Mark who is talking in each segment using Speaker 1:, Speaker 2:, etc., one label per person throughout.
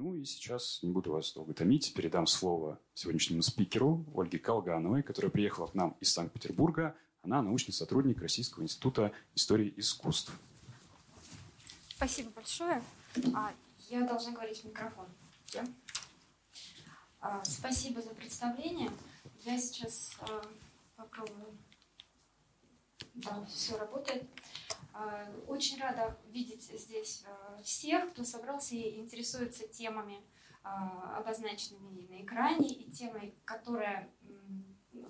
Speaker 1: Ну и сейчас не буду вас долго томить, передам слово сегодняшнему спикеру Ольге Колгановой, которая приехала к нам из Санкт-Петербурга. Она научный сотрудник Российского института истории искусств.
Speaker 2: Спасибо большое. А, я должна говорить в микрофон. Да? А, спасибо за представление. Я сейчас а, попробую. Да, все работает. А, очень рада видеть здесь а, всех, кто собрался и интересуется темами, а, обозначенными на экране, и темой, которая,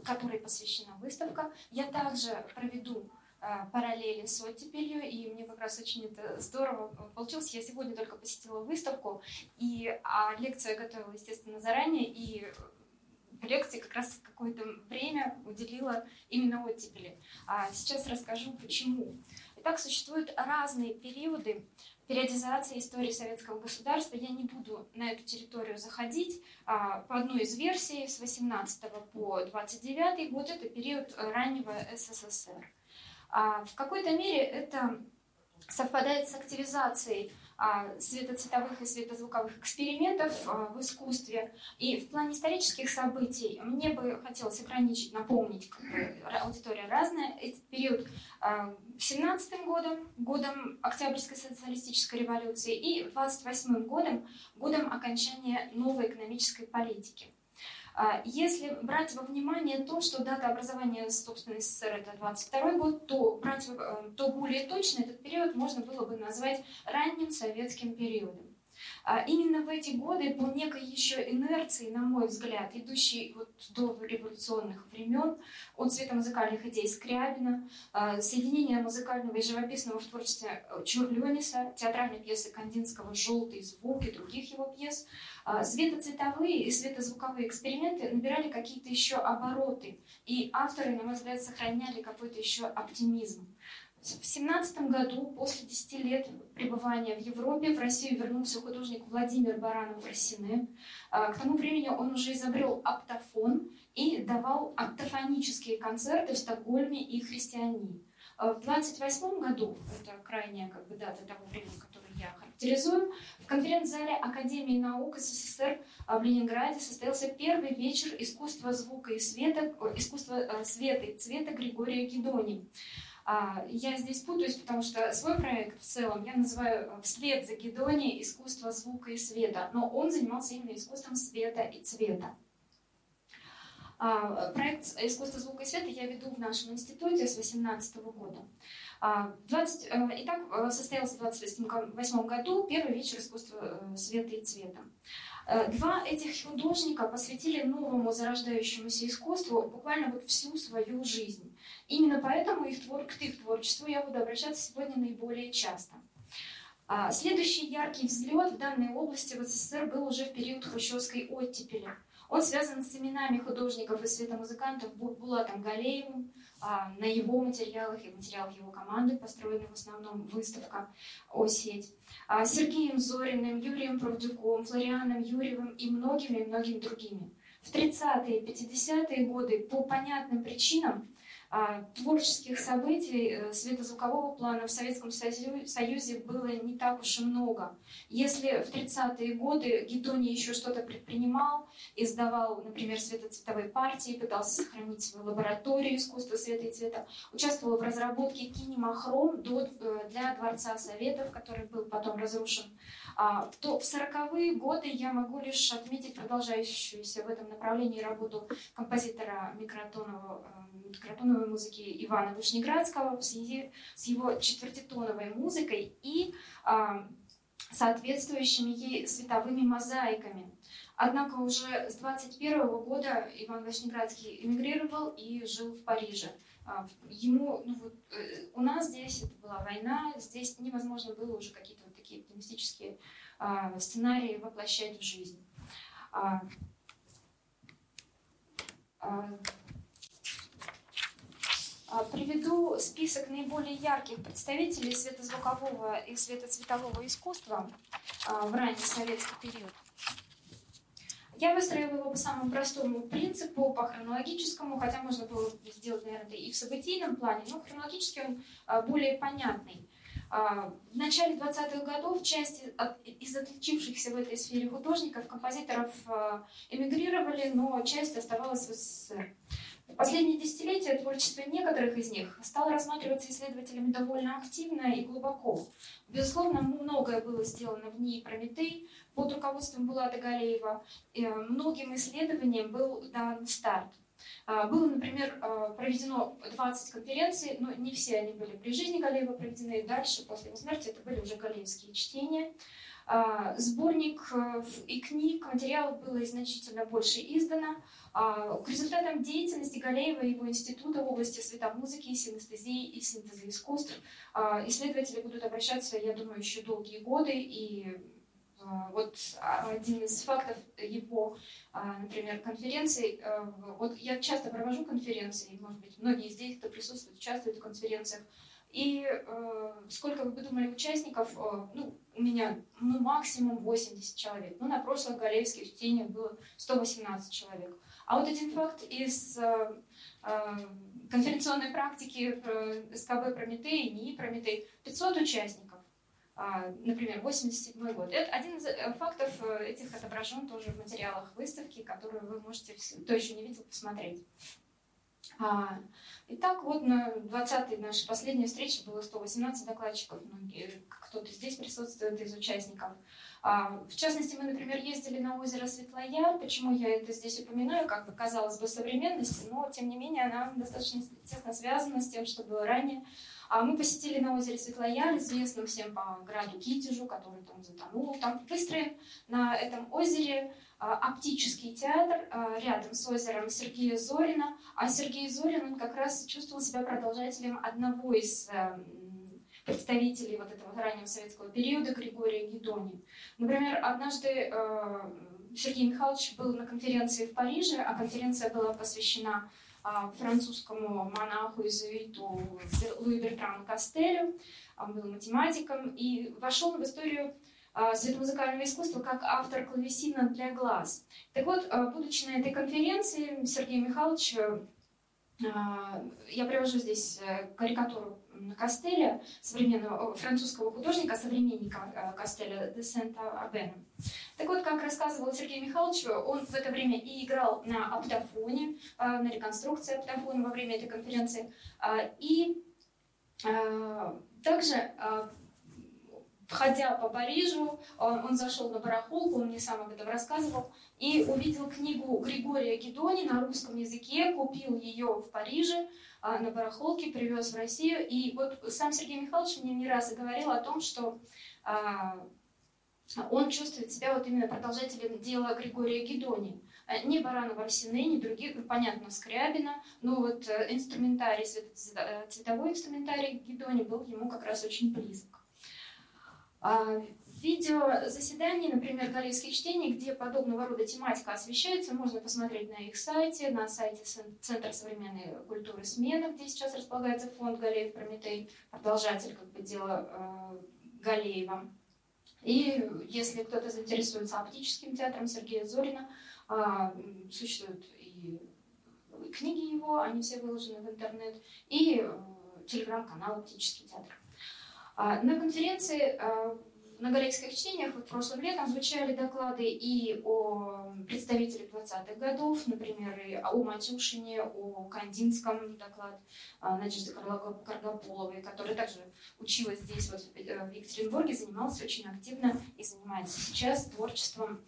Speaker 2: которой посвящена выставка. Я также проведу параллели с оттепелью, и мне как раз очень это здорово получилось. Я сегодня только посетила выставку, и а лекцию я готовила, естественно, заранее, и в лекции как раз какое-то время уделила именно оттепели. А сейчас расскажу, почему. Итак, существуют разные периоды периодизации истории советского государства. Я не буду на эту территорию заходить. А, по одной из версий, с 18 по 29 год, это период раннего СССР. А, в какой-то мере это совпадает с активизацией светоцветовых и светозвуковых экспериментов а, в искусстве. И в плане исторических событий мне бы хотелось ограничить, напомнить, как аудитория разная. Этот период а, 17 годом, годом Октябрьской социалистической революции, и 28 годом, годом окончания новой экономической политики. А, если брать во внимание то, что дата образования, собственно, СССР это 22 год, то, брать, э, то более точно этот период можно было бы назвать ранним советским периодом. А именно в эти годы по некой еще инерции, на мой взгляд, идущей вот до революционных времен, от светомузыкальных идей Скрябина, а, соединения музыкального и живописного в творчестве э, Чурлёниса, театральной пьесы Кандинского «Желтый звук» и других его пьес, а, светоцветовые и светозвуковые эксперименты набирали какие-то еще обороты, и авторы, на мой взгляд, сохраняли какой-то еще оптимизм. В семнадцатом году, после 10 лет пребывания в Европе, в Россию вернулся художник Владимир Баранов-Рассине. А, к тому времени он уже изобрел оптофон и давал оптофонические концерты в Стокгольме и Христиании. А, в 28 году, это крайняя как бы, дата того времени, которое я характеризую, в конференц-зале Академии наук СССР в Ленинграде состоялся первый вечер искусства звука и света, искусства э, света и цвета Григория Гедони. А, я здесь путаюсь, потому что свой проект в целом я называю э, «Вслед за Гедони. Искусство звука и света», но он занимался именно искусством света и цвета. А, проект «Искусство звука и света» я веду в нашем институте с 2018 года. 20, а, э, итак, э, состоялся в 2028 году первый вечер искусства света и цвета. Два этих художника посвятили новому зарождающемуся искусству буквально вот всю свою жизнь. Именно поэтому их твор... к их творчеству я буду обращаться сегодня наиболее часто. А, следующий яркий взлет в данной области в СССР был уже в период хрущевской оттепели. Он связан с именами художников и светомузыкантов Булатом Галеевым. А, на его материалах и материалах его команды построена в основном выставка «Осеть». А, Сергеем Зориным, Юрием Правдюком, Флорианом Юрьевым и многими-многими другими. В 30-е и 50-е годы по понятным причинам творческих событий э, светозвукового плана в Советском Союзе было не так уж и много. Если в 30-е годы Гедони еще что-то предпринимал, издавал, например, светоцветовые партии, пытался сохранить свою лабораторию искусства света и цвета, участвовал в разработке кинемахром э, для Дворца Советов, который был потом разрушен, а, то в 40-е годы я могу лишь отметить продолжающуюся в этом направлении работу композитора Микротонова, тоновой музыки Ивана Вышнеградского в связи с его четвертитоновой музыкой и а, соответствующими ей световыми мозаиками. Однако уже с 21 года Иван Вышнеградский эмигрировал и жил в Париже. А, ему, ну вот, э, у нас здесь это была война, здесь невозможно было уже какие-то вот такие оптимистические а, сценарии воплощать в жизнь. А, а, приведу список наиболее ярких представителей светозвукового и светоцветового искусства а, в ранний советский период. Я выстроила его по самому простому принципу, по хронологическому, хотя можно было сделать, наверное, и в событийном плане, но хронологически он а, более понятный. В начале 20-х годов часть из отличившихся в этой сфере художников, композиторов эмигрировали, но часть оставалась в СССР. В последние десятилетия творчество некоторых из них стало рассматриваться исследователями довольно активно и глубоко. Безусловно, многое было сделано в ней Прометей под руководством Булата Галеева. И многим исследованиям был дан старт. А, было, например, а, проведено 20 конференций, но не все они были при жизни Галеева проведены, и дальше, после его смерти, это были уже галеевские чтения. Сборник э, и книг, материалов было значительно больше издано. К результатам деятельности Галеева и его института в области светомузыки, синестезии и синтеза искусств исследователи будут обращаться, я думаю, еще долгие годы, и а, вот один из фактов его, а, например, конференций. А, вот я часто провожу конференции, может быть, многие здесь, кто присутствует, участвуют в конференциях. И э, сколько вы бы думали участников? ну, у меня ну, максимум 80 человек. Ну, на прошлых галерейских чтениях было 118 человек. А вот один факт из э, э, конференционной практики э, СКБ Прометей, НИИ Прометей, 500 участников. А, например, 87 год. Это один из фактов этих отображен тоже в материалах выставки, которые вы можете, кто еще не видел, посмотреть. А, итак, вот на 20-й нашей последней встрече было 118 докладчиков, кто-то здесь присутствует из участников. А, в частности, мы, например, ездили на озеро Светлояр. Почему я это здесь упоминаю, как бы казалось бы, современности, но, тем не менее, она достаточно тесно связана с тем, что было ранее. А мы посетили на озере Светлояр, известном всем по граду Китежу, который там затонул. Там выстроен на этом озере а, оптический театр рядом с озером Сергея Зорина. А Сергей Зорин он как раз чувствовал себя продолжателем одного из э, представителей вот этого раннего советского периода Григория Гедони. Например, однажды э, Сергей Михайлович был на конференции в Париже, а конференция была посвящена а, французскому монаху иезуиту Луи Бертрану Кастелю. Он был математиком и вошел в историю а, светомузыкального искусства как автор клавесина для глаз. Так вот, а, будучи на этой конференции, Сергей Михайлович, я привожу здесь э, карикатуру Кастеля, современного французского художника, современника э, Кастеля де Сента-Абена. Так вот, как рассказывал Сергей Михайлович, он в это время и играл на оптофоне, э, на реконструкции оптофона во время этой конференции, э, и также Ходя по Парижу, он, зашел на барахолку, он мне сам об этом рассказывал, и увидел книгу Григория Гедони на русском языке, купил ее в Париже а, на барахолке, привез в Россию. И вот сам Сергей Михайлович мне не раз и говорил о том, что а, он чувствует себя вот именно продолжателем дела Григория Гедони. А, ни Баранова Арсены, ни других, ну, понятно, Скрябина, но вот э, инструментарий, э, цветовой инструментарий Гедони был ему как раз очень близок. А, видео заседаний, например, галейских чтений, где подобного рода тематика освещается, можно посмотреть на их сайте, на сайте Центра современной культуры «Смена», где сейчас располагается фонд Галеев Прометей, продолжатель как бы дела э, Галеева. И если кто-то заинтересуется оптическим театром Сергея Зорина, э, существуют и книги его, они все выложены в интернет, и э, телеграм-канал «Оптический театр». А, на конференции а, на Галейских чтениях вот прошлым летом звучали доклады и о представителях 20-х годов, например, и о Матюшине, о Кандинском доклад а, Надежды Каргополовой, которая также училась здесь, вот, в Екатеринбурге, занималась очень активно и занимается сейчас творчеством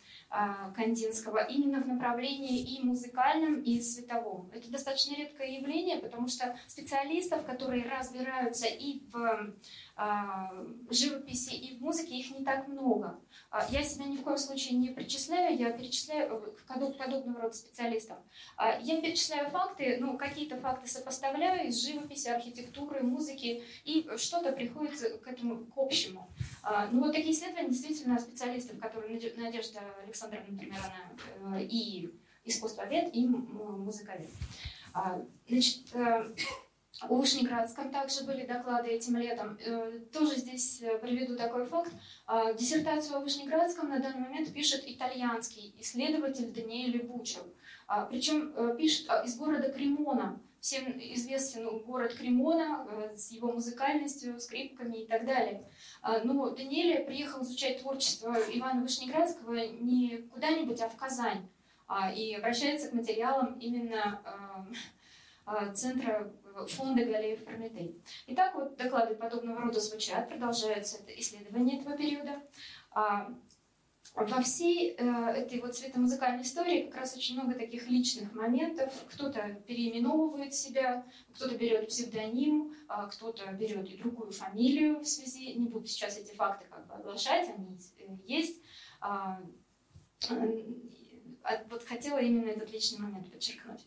Speaker 2: Кандинского именно в направлении и музыкальном, и световом. Это достаточно редкое явление, потому что специалистов, которые разбираются и в живописи и в музыке их не так много. А, я себя ни в коем случае не причисляю, я перечисляю э, к подобного рода специалистам. А, я перечисляю факты, ну, какие-то факты сопоставляю из живописи, архитектуры, музыки, и что-то приходит к этому, к общему. Ну, вот такие исследования действительно специалистов, которые Надежда Александровна, например, она э, и искусствовед, и музыковед. Значит, э, У Вышнеградском также были доклады этим летом. Э, тоже здесь э, приведу такой факт. А, диссертацию о Вышнеградском на данный момент пишет итальянский исследователь Даниэль Бучев. Причем э, пишет из города Кремона. Всем известен город Кремона с его музыкальностью, скрипками и так далее. Но Даниэль приехал изучать творчество Ивана Вышнеградского не куда-нибудь, а в Казань. И обращается к материалам именно Центра фонда Галеев Прометей. Итак, вот доклады подобного рода звучат, продолжается это исследование этого периода. А, во всей э, этой вот светомузыкальной истории как раз очень много таких личных моментов. Кто-то переименовывает себя, кто-то берет псевдоним, а кто-то берет и другую фамилию в связи. Не буду сейчас эти факты как бы оглашать, они э, есть. А, вот хотела именно этот личный момент подчеркнуть.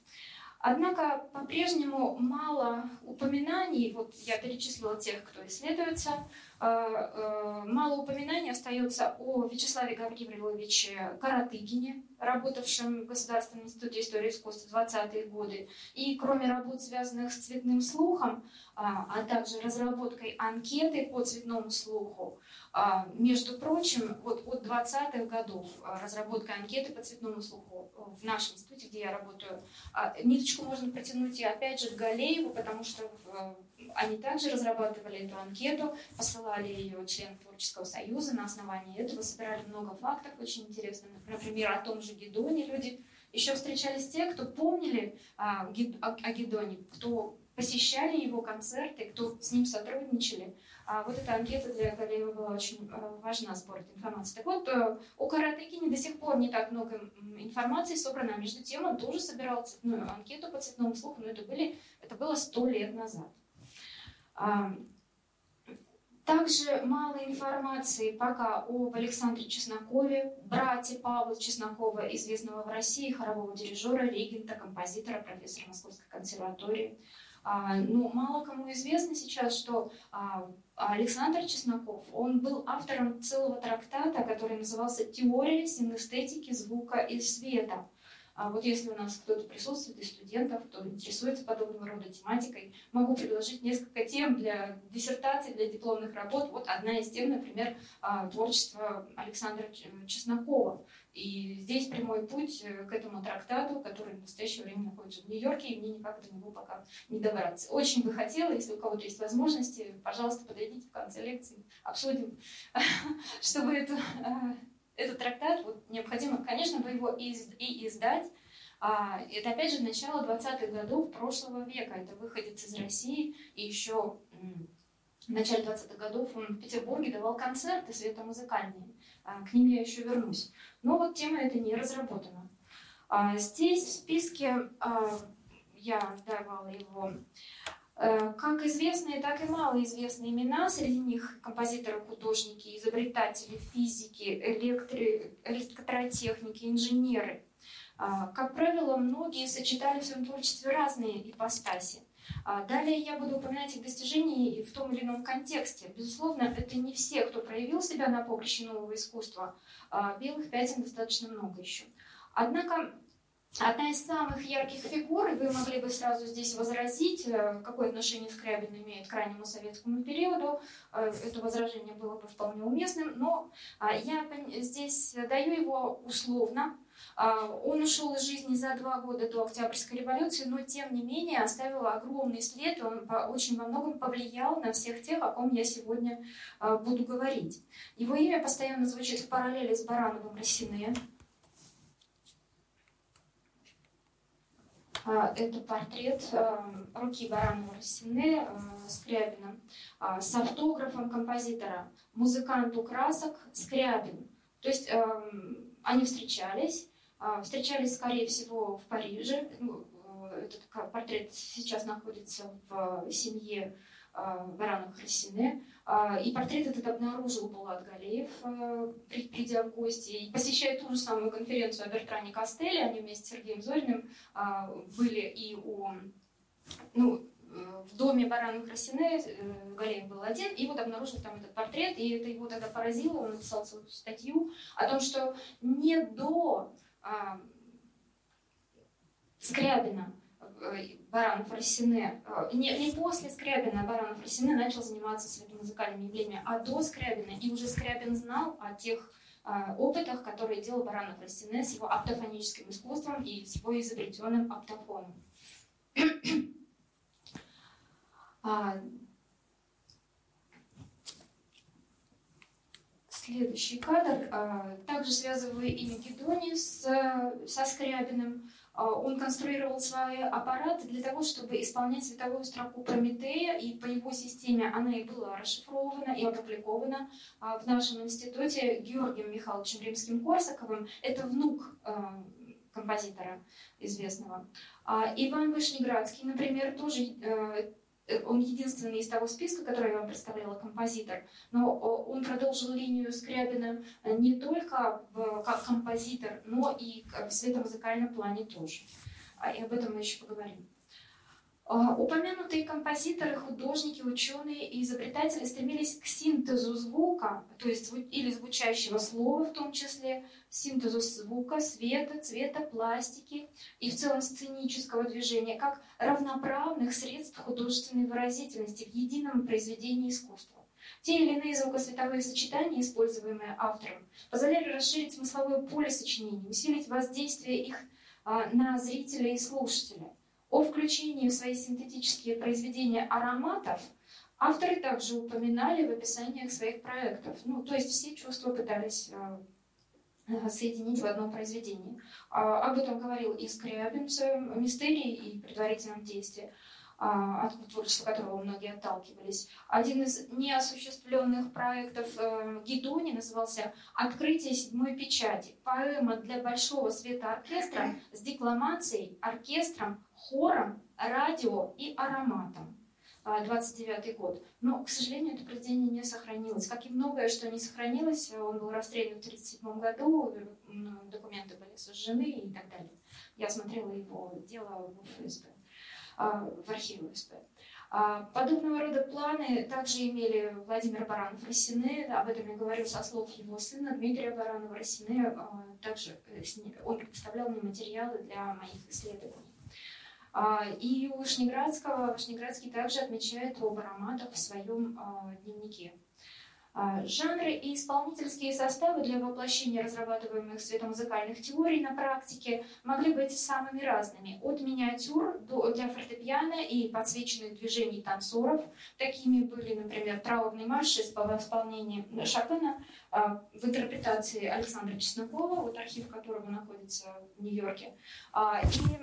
Speaker 2: Однако по-прежнему мало упоминаний, вот я перечислила тех, кто исследуется, мало упоминаний остается о Вячеславе Гавриловиче Каратыгине, работавшем в Государственном институте истории искусства в 20-е годы. И кроме работ, связанных с цветным слухом, а, а также разработкой анкеты по цветному слуху, а, между прочим, вот от 20-х годов а, разработка анкеты по цветному слуху в нашем институте, где я работаю, а, ниточку можно протянуть и опять же к Галееву, потому что они также разрабатывали эту анкету, посылали ее членам Творческого союза, на основании этого собирали много фактов очень интересных. Например, о том же Гедоне люди еще встречались те, кто помнили о Гедоне, кто посещали его концерты, кто с ним сотрудничали. А вот эта анкета для Галеева была очень э, важна, сбор этой информации. Так вот, э, о Каратыкине до сих пор не так много информации собрано, а между тем он тоже собирал цветную анкету по цветному слуху, но это, были, это было сто лет назад. Также мало информации пока об Александре Чеснокове, брате Павла Чеснокова, известного в России хорового дирижера, регента, композитора, профессора Московской консерватории. А, ну, мало кому известно сейчас, что а, Александр Чесноков, он был автором целого трактата, который назывался «Теория синестетики звука и света». А вот если у нас кто-то присутствует из студентов, кто интересуется подобного рода тематикой, могу предложить несколько тем для диссертаций, для дипломных работ. Вот одна из тем, например, а, творчество Александра Чеснокова. И здесь прямой путь э, к этому трактату, который в настоящее время находится в Нью-Йорке, и мне никак до него пока не добраться. Очень бы хотела, если у кого-то есть возможности, пожалуйста, подойдите в конце лекции, обсудим, чтобы это этот трактат вот, необходимо, конечно, бы его и, и издать. А, это, опять же, начало 20-х годов прошлого века. Это выходец из России. И еще в начале 20-х годов он в Петербурге давал концерты светомузыкальные. А, к ним я еще вернусь. Но вот тема эта не разработана. А, здесь в списке а, я давала его как известные, так и малоизвестные имена, среди них композиторы, художники, изобретатели, физики, электри... электротехники, инженеры. А, как правило, многие сочетали в своем творчестве разные ипостаси. А, далее я буду упоминать их достижения в том или ином контексте. Безусловно, это не все, кто проявил себя на поприще нового искусства. Белых пятен достаточно много еще. Однако Одна из самых ярких фигур, и вы могли бы сразу здесь возразить, э, какое отношение Скрябин имеет к раннему советскому периоду. Э, это возражение было бы вполне уместным, но а, я здесь даю его условно. А, он ушел из жизни за два года до Октябрьской революции, но тем не менее оставил огромный след, он очень во многом повлиял на всех тех, о ком я сегодня а, буду говорить. Его имя постоянно звучит в параллели с Барановым Рассине, это портрет а, руки Баранова Рассине а, Скрябина с автографом композитора «Музыкант у красок Скрябин». То есть они встречались, встречались, скорее всего, в Париже. Ну, этот портрет сейчас находится в семье Баранова Рассине. А, и портрет этот обнаружил Булат Галеев, э, придя в гости, и посещая ту же самую конференцию о Бертране Костеле, они вместе с Сергеем Зориным а, были и у, ну, э, в доме Барановых Рассине э, Галеев был один, и вот обнаружил там этот портрет, и это его тогда поразило, он написал свою статью о том, что не до а, Скрябина Баранов Рассине, не, не после Скрябина Баранов Рассине начал заниматься светомузыкальными явлениями, а до Скрябина. И уже Скрябин знал о тех опытах, которые делал Баранов Рассине с его оптофоническим искусством и с его изобретенным оптофоном. Следующий кадр. А, также связывая имя Гедони с, со Скрябиным, а, он конструировал свои аппараты для того, чтобы исполнять световую строку Прометея, и по его системе она и была расшифрована и опубликована а, в нашем институте Георгием Михайловичем Римским-Корсаковым. Это внук композитора известного. Иван Вышнеградский, например, тоже он единственный из того списка, который я вам представляла, композитор, но он продолжил линию Скрябина э, не только как композитор, но и в светомузыкальном плане тоже. А, и об этом мы еще поговорим. А, упомянутые композиторы, художники, ученые и изобретатели стремились к синтезу звука, то есть или звучащего слова в том числе, синтезу звука, света, цвета, пластики и в целом сценического движения, как равноправных средств художественной выразительности в едином произведении искусства. Те или иные звукосветовые сочетания, используемые автором, позволяли расширить смысловое поле сочинений, усилить воздействие их а, на зрителя и слушателя – о включении в свои синтетические произведения ароматов авторы также упоминали в описаниях своих проектов. Ну, то есть все чувства пытались э, соединить в одном произведении. А, об этом говорил и Скрябин в своем «Мистерии» и «Предварительном действии». А, от творчества которого многие отталкивались. Один из неосуществленных проектов э, Гидони назывался «Открытие седьмой печати». Поэма для большого света оркестра с декламацией, оркестром, хором, радио и ароматом. 29 а, год. Но, к сожалению, это произведение не сохранилось. Как и многое, что не сохранилось, он был расстрелян в 1937 году, документы были сожжены и так далее. Я смотрела его дело в ФСБ. А, в архиве УСП. А, подобного рода планы также имели Владимир Баранов Росине, об этом я говорю со слов его сына Дмитрия Баранова Росине, а, также э, он представлял мне материалы для моих исследований. И у Вышнеградского, Вышнеградский также отмечает об ароматах в своем дневнике. А, жанры и исполнительские составы для воплощения разрабатываемых светомузыкальных теорий на практике могли быть самыми разными. От миниатюр до, для фортепиано и подсвеченных движений танцоров. Такими были, например, траурный марш в исполнении Шопена а, в интерпретации Александра Чеснокова, вот архив которого находится в Нью-Йорке. А, и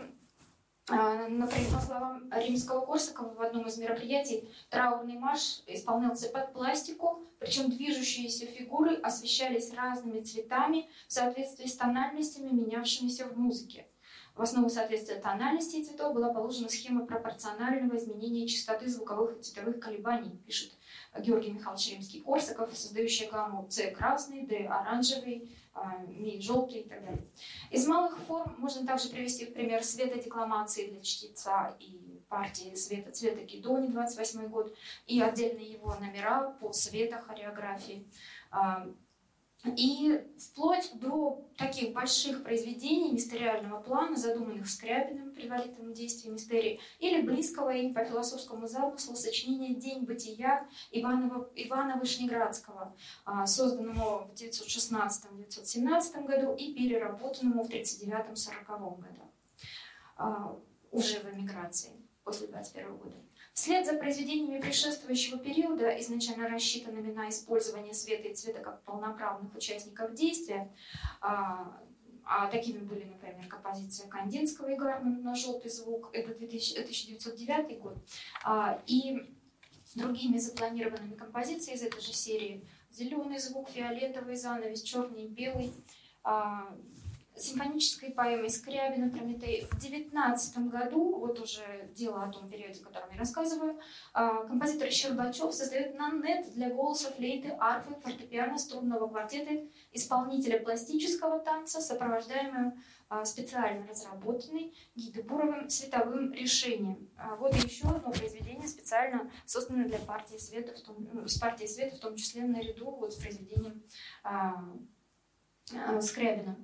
Speaker 2: например, по словам римского Корсакова в одном из мероприятий, траурный марш исполнялся под пластику, причем движущиеся фигуры освещались разными цветами в соответствии с тональностями, менявшимися в музыке. В основу соответствия тональности и цветов была положена схема пропорционального изменения частоты звуковых и цветовых колебаний, пишет Георгий Михайлович Римский-Корсаков, создающая гамму С красный, Д оранжевый, а, желтый и так далее. Из малых форм можно также привести в пример светодекламации для чтеца и партии света цвета Гедони, 28 год, и отдельные его номера по света хореографии. И вплоть до таких больших произведений мистериального плана, задуманных Скрябиным при предварительном действии мистерии, или близкого им по философскому замыслу сочинения «День бытия» Иванова, Ивана Вышнеградского, а, созданному в 1916-1917 году и переработанному в 1939-1940 году, а, уже в эмиграции после 21 года. Вслед за произведениями предшествующего периода, изначально рассчитанными на использование света и цвета как полноправных участников действия, а, а такими были, например, композиция Кандинского и Гармана на «Желтый звук», это 2000, 1909 год, а, и другими запланированными композициями из этой же серии «Зеленый звук», «Фиолетовый занавес», «Черный и белый», а, симфонической поэмой Скрябина «Прометей». В девятнадцатом году, вот уже дело о том периоде, о котором я рассказываю, а, композитор Щербачев создает нанет для голоса, флейты, арфы, фортепиано, струнного квартета, исполнителя пластического танца, сопровождаемую а, специально разработанной Гидебуровым световым решением. А, вот еще одно произведение, специально созданное для партии света, в том, ну, с партией света, в том числе наряду вот с произведением Скрябина.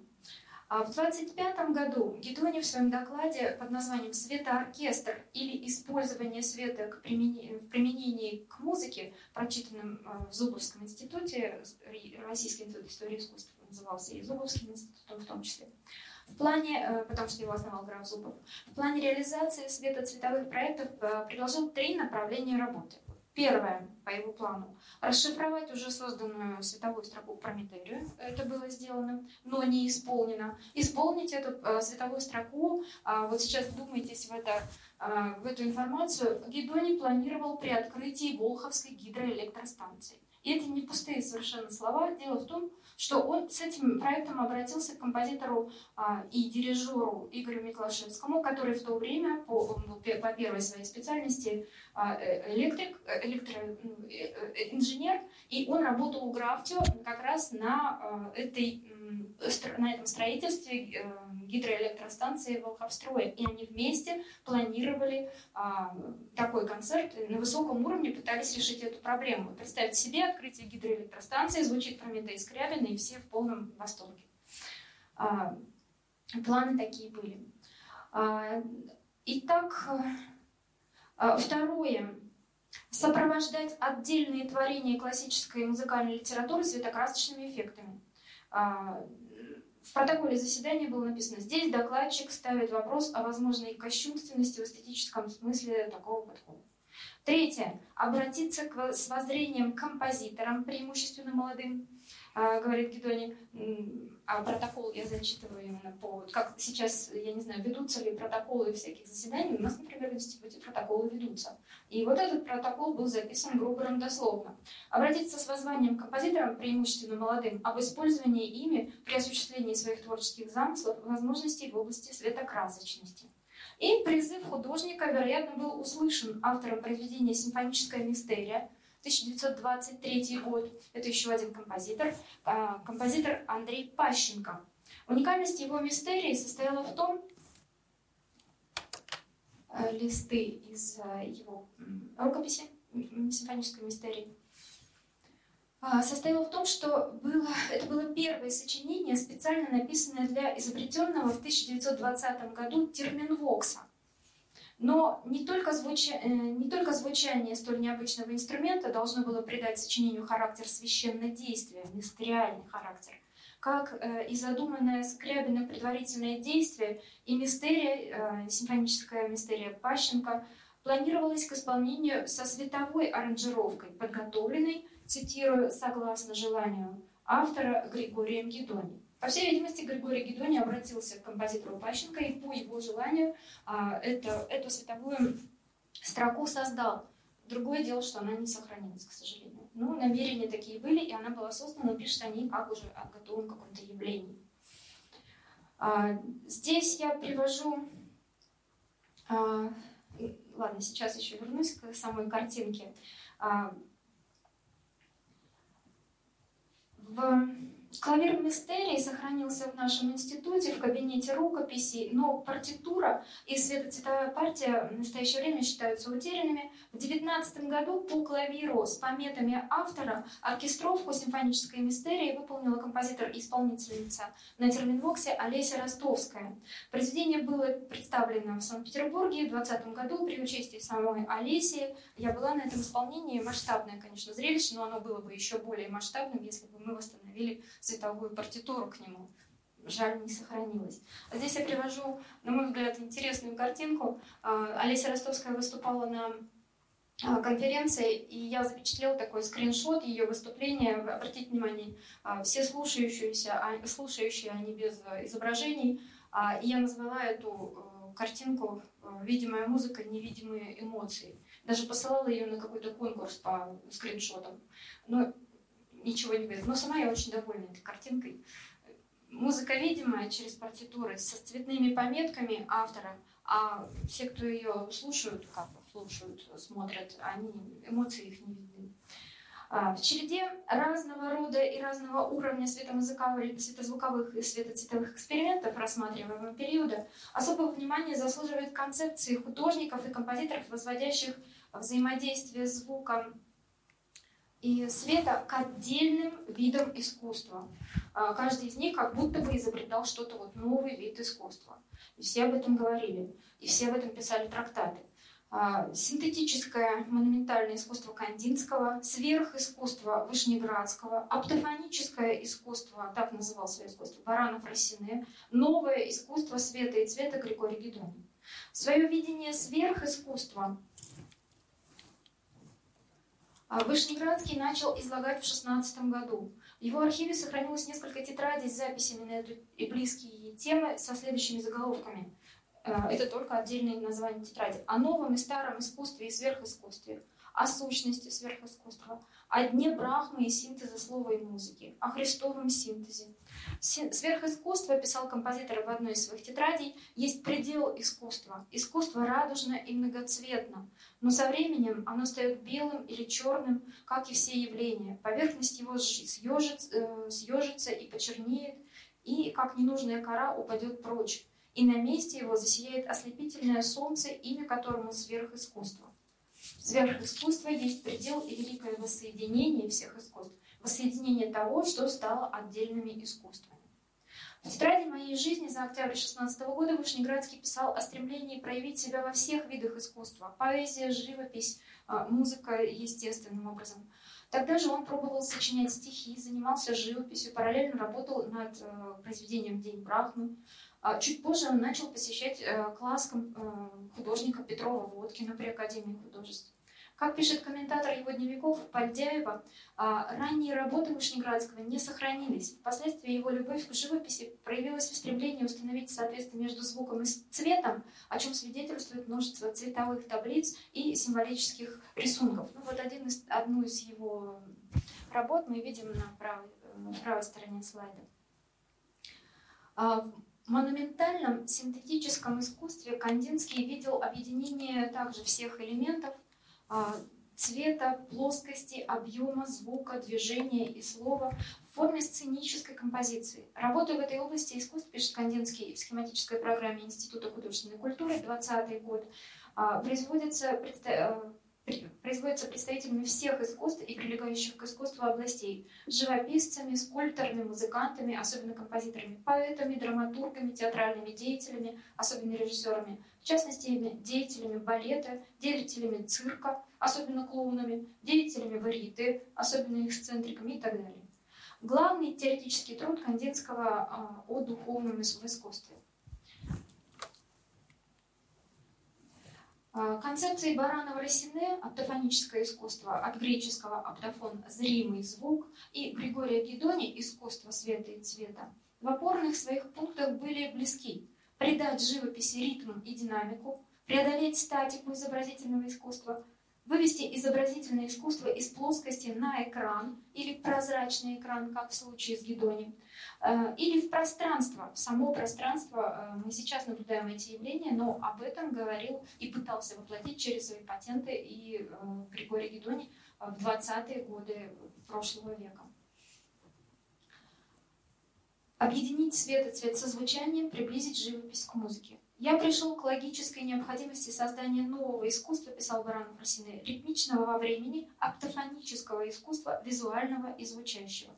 Speaker 2: А в 1925 году Гедони в своем докладе под названием «Светооркестр» или «Использование света к применении, в применении к музыке», прочитанном в Зубовском институте, Российский институт истории искусства назывался, и Зубовским институтом в том числе, в плане, э, потому что его основал граф Зубов, в плане реализации светоцветовых проектов э, предложил три направления работы. Первое, по его плану, расшифровать уже созданную световую строку Прометерию. Это было сделано, но не исполнено. Исполнить эту э, световую строку, э, вот сейчас вдумайтесь в, это, э, в эту информацию, Гедоний планировал при открытии Волховской гидроэлектростанции. И это не пустые совершенно слова. Дело в том, что он с этим проектом обратился к композитору а, и дирижеру Игорю Миклашевскому, который в то время по, по первой своей специальности электрик, э, электроинженер, и он работал у Графтио как раз на, а, этой, на этом строительстве э, гидроэлектростанции Волховстроя. И они вместе планировали такой концерт, на высоком уровне пытались решить эту проблему. Представьте себе, открытие гидроэлектростанции, звучит Прометей Скрябин, и все в полном восторге. Планы такие были. Итак, а, второе. Сопровождать отдельные творения классической музыкальной литературы светокрасочными эффектами. А, в протоколе заседания было написано, здесь докладчик ставит вопрос о возможной кощунственности в эстетическом смысле такого подхода. Третье. Обратиться к, с воззрением композиторам, преимущественно молодым, а, говорит Гедони, а протокол я зачитываю именно по... Как сейчас, я не знаю, ведутся ли протоколы всяких заседаний. У нас, например, в институте протоколы ведутся. И вот этот протокол был записан Грубером дословно. Обратиться с воззванием к композиторам, преимущественно молодым, об использовании ими при осуществлении своих творческих замыслов возможностей в области светокрасочности. И призыв художника, вероятно, был услышан автором произведения «Симфоническая мистерия», 1923 год. Это еще один композитор, а, композитор Андрей Пащенко. Уникальность его мистерии состояла в том, э, листы из э, его рукописи симфонической мистерии, а, состояла в том, что было, это было первое сочинение, специально написанное для изобретенного в 1920 году терминвокса. Но не только, звуча... Э, не только звучание столь необычного инструмента должно было придать сочинению характер священного действия, мистериальный характер, как э, и задуманное Скрябиным предварительное действие и мистерия, э, симфоническая мистерия Пащенко, планировалось к исполнению со световой аранжировкой, подготовленной, цитирую, согласно желанию автора Григорием Гедони. По всей видимости, Григорий Гедони обратился к композитору Пащенко и по его желанию а, это, эту световую строку создал. Другое дело, что она не сохранилась, к сожалению. Но намерения такие были, и она была создана, но пишут они как уже о готовом каком-то явлении. А, здесь я привожу... А, ладно, сейчас еще вернусь к самой картинке. А, в Клавир мистерии сохранился в нашем институте, в кабинете рукописей, но партитура и светоцветовая партия в настоящее время считаются утерянными. В 19 году по клавиру с пометами автора оркестровку симфонической мистерии выполнила композитор и исполнительница на терминвоксе Олеся Ростовская. Произведение было представлено в Санкт-Петербурге в 2020 году при участии самой Олеси. Я была на этом исполнении. Масштабное, конечно, зрелище, но оно было бы еще более масштабным, если бы мы восстановили цветовую партитуру к нему. Жаль, не сохранилось. А здесь я привожу, на мой взгляд, интересную картинку. А, Олеся Ростовская выступала на а, конференции, и я запечатлел такой скриншот ее выступления. Обратите внимание, а, все слушающиеся, слушающие, они без изображений. И я назвала эту э, картинку э, «Видимая музыка, невидимые эмоции». Даже посылала ее на какой-то конкурс по скриншотам. Но ничего не говорит. Но сама я очень довольна этой картинкой. Музыка видимая через партитуры со цветными пометками автора, а все, кто ее слушают, как слушают, смотрят, они эмоции их не видны. А, в череде разного рода и разного уровня светозвуковых и светоцветовых экспериментов рассматриваемого периода особого внимания заслуживает концепции художников и композиторов, возводящих взаимодействие звука и света к отдельным видам искусства. а, каждый из них как будто бы изобретал что-то вот новый вид искусства. И все об этом говорили, и все об этом писали трактаты. А, синтетическое монументальное искусство Кандинского, сверхискусство Вышнеградского, аптофоническое искусство, так называл свое искусство, Баранов Росине, новое искусство света и цвета Григорий Гедонин. Свое видение сверхискусства Вышнеградский начал излагать в 16 году. В его архиве сохранилось несколько тетрадей с записями на эту и близкие темы со следующими заголовками. А, это только отдельные названия тетради. О новом и старом искусстве и сверхискусстве, о сущности сверхискусства, о дне Брахмы и синтеза слова и музыки, о христовом синтезе. Сверхискусство, писал композитор в одной из своих тетрадей, есть предел искусства. Искусство радужно и многоцветно, но со временем оно стает белым или черным, как и все явления. Поверхность его съежится, э, съежится и почернеет, и, как ненужная кора, упадет прочь. И на месте его засияет ослепительное солнце, имя которому сверхискусство. Сверхискусство есть предел и великое воссоединение всех искусств, воссоединение того, что стало отдельными искусствами. В тетради моей жизни за октябрь 16 года Вышнеградский писал о стремлении проявить себя во всех видах искусства. Поэзия, живопись, а, музыка естественным образом. Тогда же он пробовал сочинять стихи, занимался живописью, параллельно работал над э, произведением «День Брахмы». А чуть позже он начал посещать э, класс э, художника Петрова Водкина при Академии художеств. Как пишет комментатор его дневников Пальдяева, а, ранние работы Вышнеградского не сохранились. Впоследствии его любовь к живописи проявилась в стремлении установить соответствие между звуком и цветом, о чем свидетельствует множество цветовых таблиц и символических рисунков. Ну, вот один из, одну из его работ мы видим на правой, правой стороне слайда. А, в монументальном синтетическом искусстве Кандинский видел объединение также всех элементов цвета, плоскости, объема, звука, движения и слова в форме сценической композиции. Работая в этой области искусств, пишет Кандинский в схематической программе Института художественной культуры 20 год, а, производится э, производится представителями всех искусств и прилегающих к искусству областей, живописцами, скульпторами, музыкантами, особенно композиторами, поэтами, драматургами, театральными деятелями, особенно режиссерами, в частности, деятелями балета, деятелями цирка, особенно клоунами, деятелями вариты, особенно эксцентриками и так далее. Главный теоретический труд Кандинского а, о духовном искусстве. А, концепции Баранова Росине «Аптофоническое искусство» от греческого «аптофон» – зримый звук и Григория Гедони «Искусство света и цвета» в опорных своих пунктах были близки. Придать живописи ритм и динамику, преодолеть статику изобразительного искусства – вывести изобразительное искусство из плоскости на экран или прозрачный экран, как в случае с Гедони, э, или в пространство, в само пространство. Э, мы сейчас наблюдаем эти явления, но об этом говорил и пытался воплотить через свои патенты и э, Григорий Гедони в 20-е годы прошлого века. Объединить свет и цвет со звучанием, приблизить живопись к музыке. Я пришел к логической необходимости создания нового искусства, писал Баранов Росине, ритмичного во времени, аптофонического искусства, визуального и звучащего.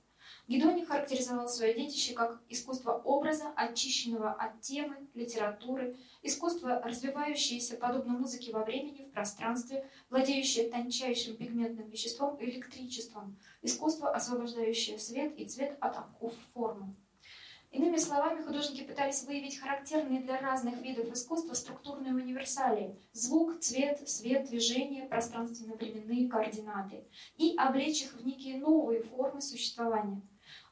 Speaker 2: Гедони характеризовал свое детище как искусство образа, очищенного от темы, литературы, искусство, развивающееся подобно музыке во времени, в пространстве, владеющее тончайшим пигментным веществом электричеством, искусство, освобождающее свет и цвет от оков формы. Иными словами, художники пытались выявить характерные для разных видов искусства структурные универсалии – звук, цвет, свет, движение, пространственно-временные координаты – и облечь их в некие новые формы существования.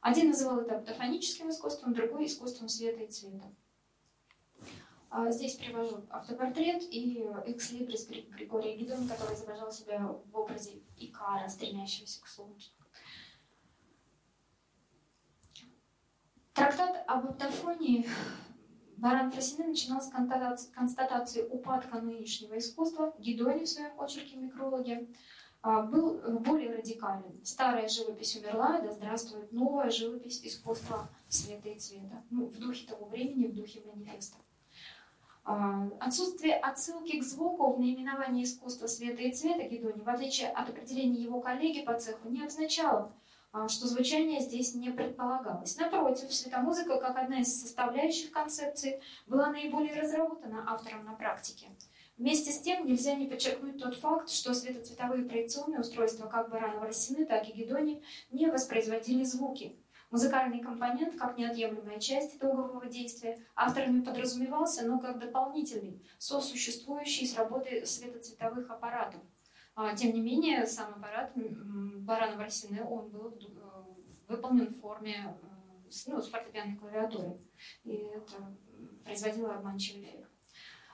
Speaker 2: Один называл это аптофоническим искусством, другой – искусством света и цвета. А здесь привожу автопортрет и экслибрис Григория Гидона, который изображал себя в образе Икара, стремящегося к солнцу. Трактат об аптофонии Баран Фросины начинал с констатации упадка нынешнего искусства. Гидони в своем очерке «Микрологи» а, был более радикален. Старая живопись умерла, да здравствует новая живопись искусства света и цвета. Ну, в духе того времени, в духе манифеста. А, отсутствие отсылки к звуку в наименовании искусства света и цвета Гедони, в отличие от определения его коллеги по цеху, не означало, а, что звучание здесь не предполагалось. Напротив, светомузыка, как одна из составляющих концепции, была наиболее разработана автором на практике. Вместе с тем нельзя не подчеркнуть тот факт, что светоцветовые проекционные устройства как Баранова Рассины, так и Гедони не воспроизводили звуки. Музыкальный компонент, как неотъемлемая часть итогового действия, авторами подразумевался, но как дополнительный, сосуществующий с работой светоцветовых аппаратов. А, тем не менее, сам аппарат Баранова Рассины, он был э, выполнен в форме э, ну, с фортепианной клавиатурой. И это производило обманчивый эффект.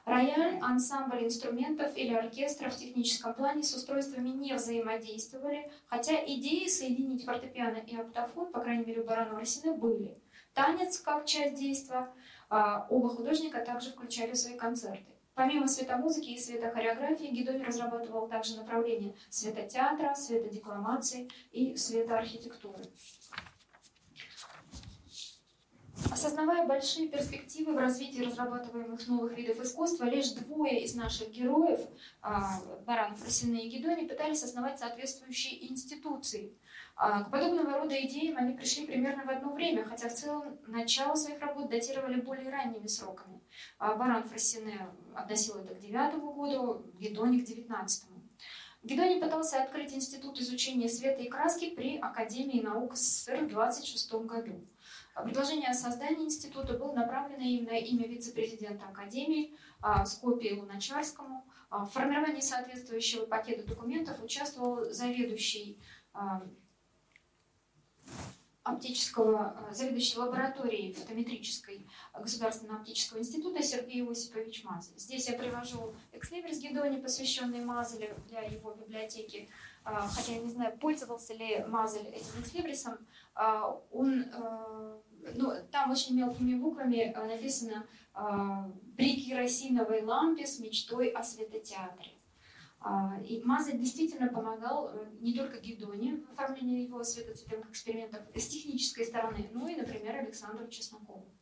Speaker 2: Рояль, ансамбль инструментов или оркестра в техническом плане с устройствами не взаимодействовали, хотя идеи соединить фортепиано и оптофон, по крайней мере у Баранова Росины, были. Танец как часть действия, а, оба художника также включали в свои концерты. Помимо светомузыки и светохореографии, Гидони разрабатывал также направления светотеатра, светодекламации и светоархитектуры. Осознавая большие перспективы в развитии разрабатываемых новых видов искусства, лишь двое из наших героев, а, Баранов, Росина и Гедони, пытались основать соответствующие институции. А, к подобного рода идеям они пришли примерно в одно время, хотя в целом начало своих работ датировали более ранними сроками. А, Баранов Рассине относил это к девятому году, Гедони к девятнадцатому. Гедони пытался открыть институт изучения света и краски при Академии наук СССР в 26 году. Предложение о создании института было направлено им на имя вице-президента Академии а, Скопии Луначарскому. А, в формировании соответствующего пакета документов участвовал заведующий а, оптического, заведующий лабораторией фотометрической Государственного оптического института Сергей Осипович Мазель. Здесь я привожу экслибрис Гедони, посвященный Мазелю для его библиотеки. Хотя я не знаю, пользовался ли Мазель этим экслибрисом, а, он, э, ну, там очень мелкими буквами э, написано а, «При керосиновой лампе с мечтой о светотеатре». А, и Маза действительно помогал э, не только Гедоне в оформлении его светоцветовых экспериментов с технической стороны, но и, например, Александру Чеснокову.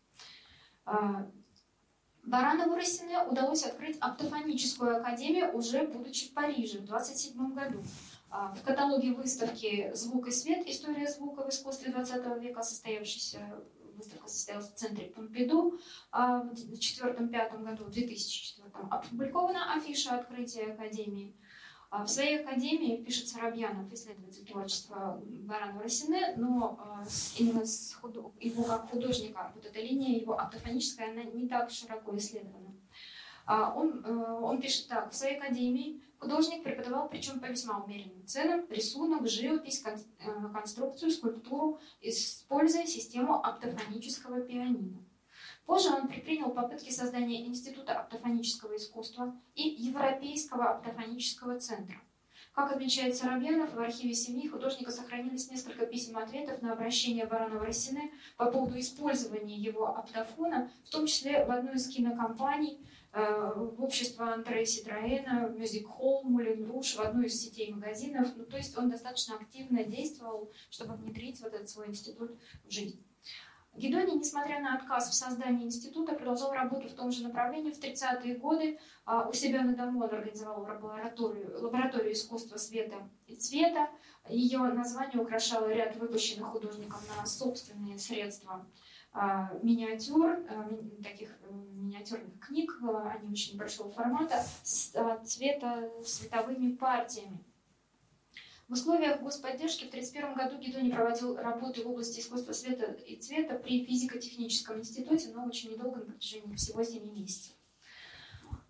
Speaker 2: Баранову Росине удалось открыть оптофоническую академию уже будучи в Париже в 27 году. А, в каталоге выставки «Звук и свет. История звука в искусстве XX века», состоявшейся выставка состоялась в центре Помпиду а, в 2004-2005 году, в 2004 опубликована афиша открытия Академии. А, в своей Академии, пишет Соробьянов, исследователь творчества Баранова Росине, но именно с худо... его как художника, вот эта линия его автофоническая, она не так широко исследована. Он, э, он пишет так, в своей Академии Художник преподавал, причем по весьма умеренным ценам, рисунок, живопись, э, конструкцию, скульптуру, используя систему оптофонического пианино. Позже он предпринял попытки создания Института оптофонического искусства и Европейского оптофонического центра. Как отмечает Соробьянов, в архиве семьи художника сохранились несколько писем-ответов на обращение баронова Рассине по поводу использования его оптофона, в том числе в одной из кинокомпаний – общество Андрея Ситроена, Мюзик Холл, Мулин Руш, в одну из сетей магазинов. Ну, то есть он достаточно активно действовал, чтобы внедрить вот этот свой институт в жизнь. Гедони, несмотря на отказ в создании института, продолжал работу в том же направлении. В 30-е годы а, у себя на дому он организовал лабораторию, лабораторию искусства света и цвета. Ее название украшало ряд выпущенных художником на собственные средства миниатюр, а, таких э, миниатюрных книг, а, они очень большого формата, с цвета световыми партиями. В условиях господдержки в 1931 году Гедони проводил работы в области искусства света и цвета при физико-техническом институте, но очень недолго, на протяжении всего 7 месяцев.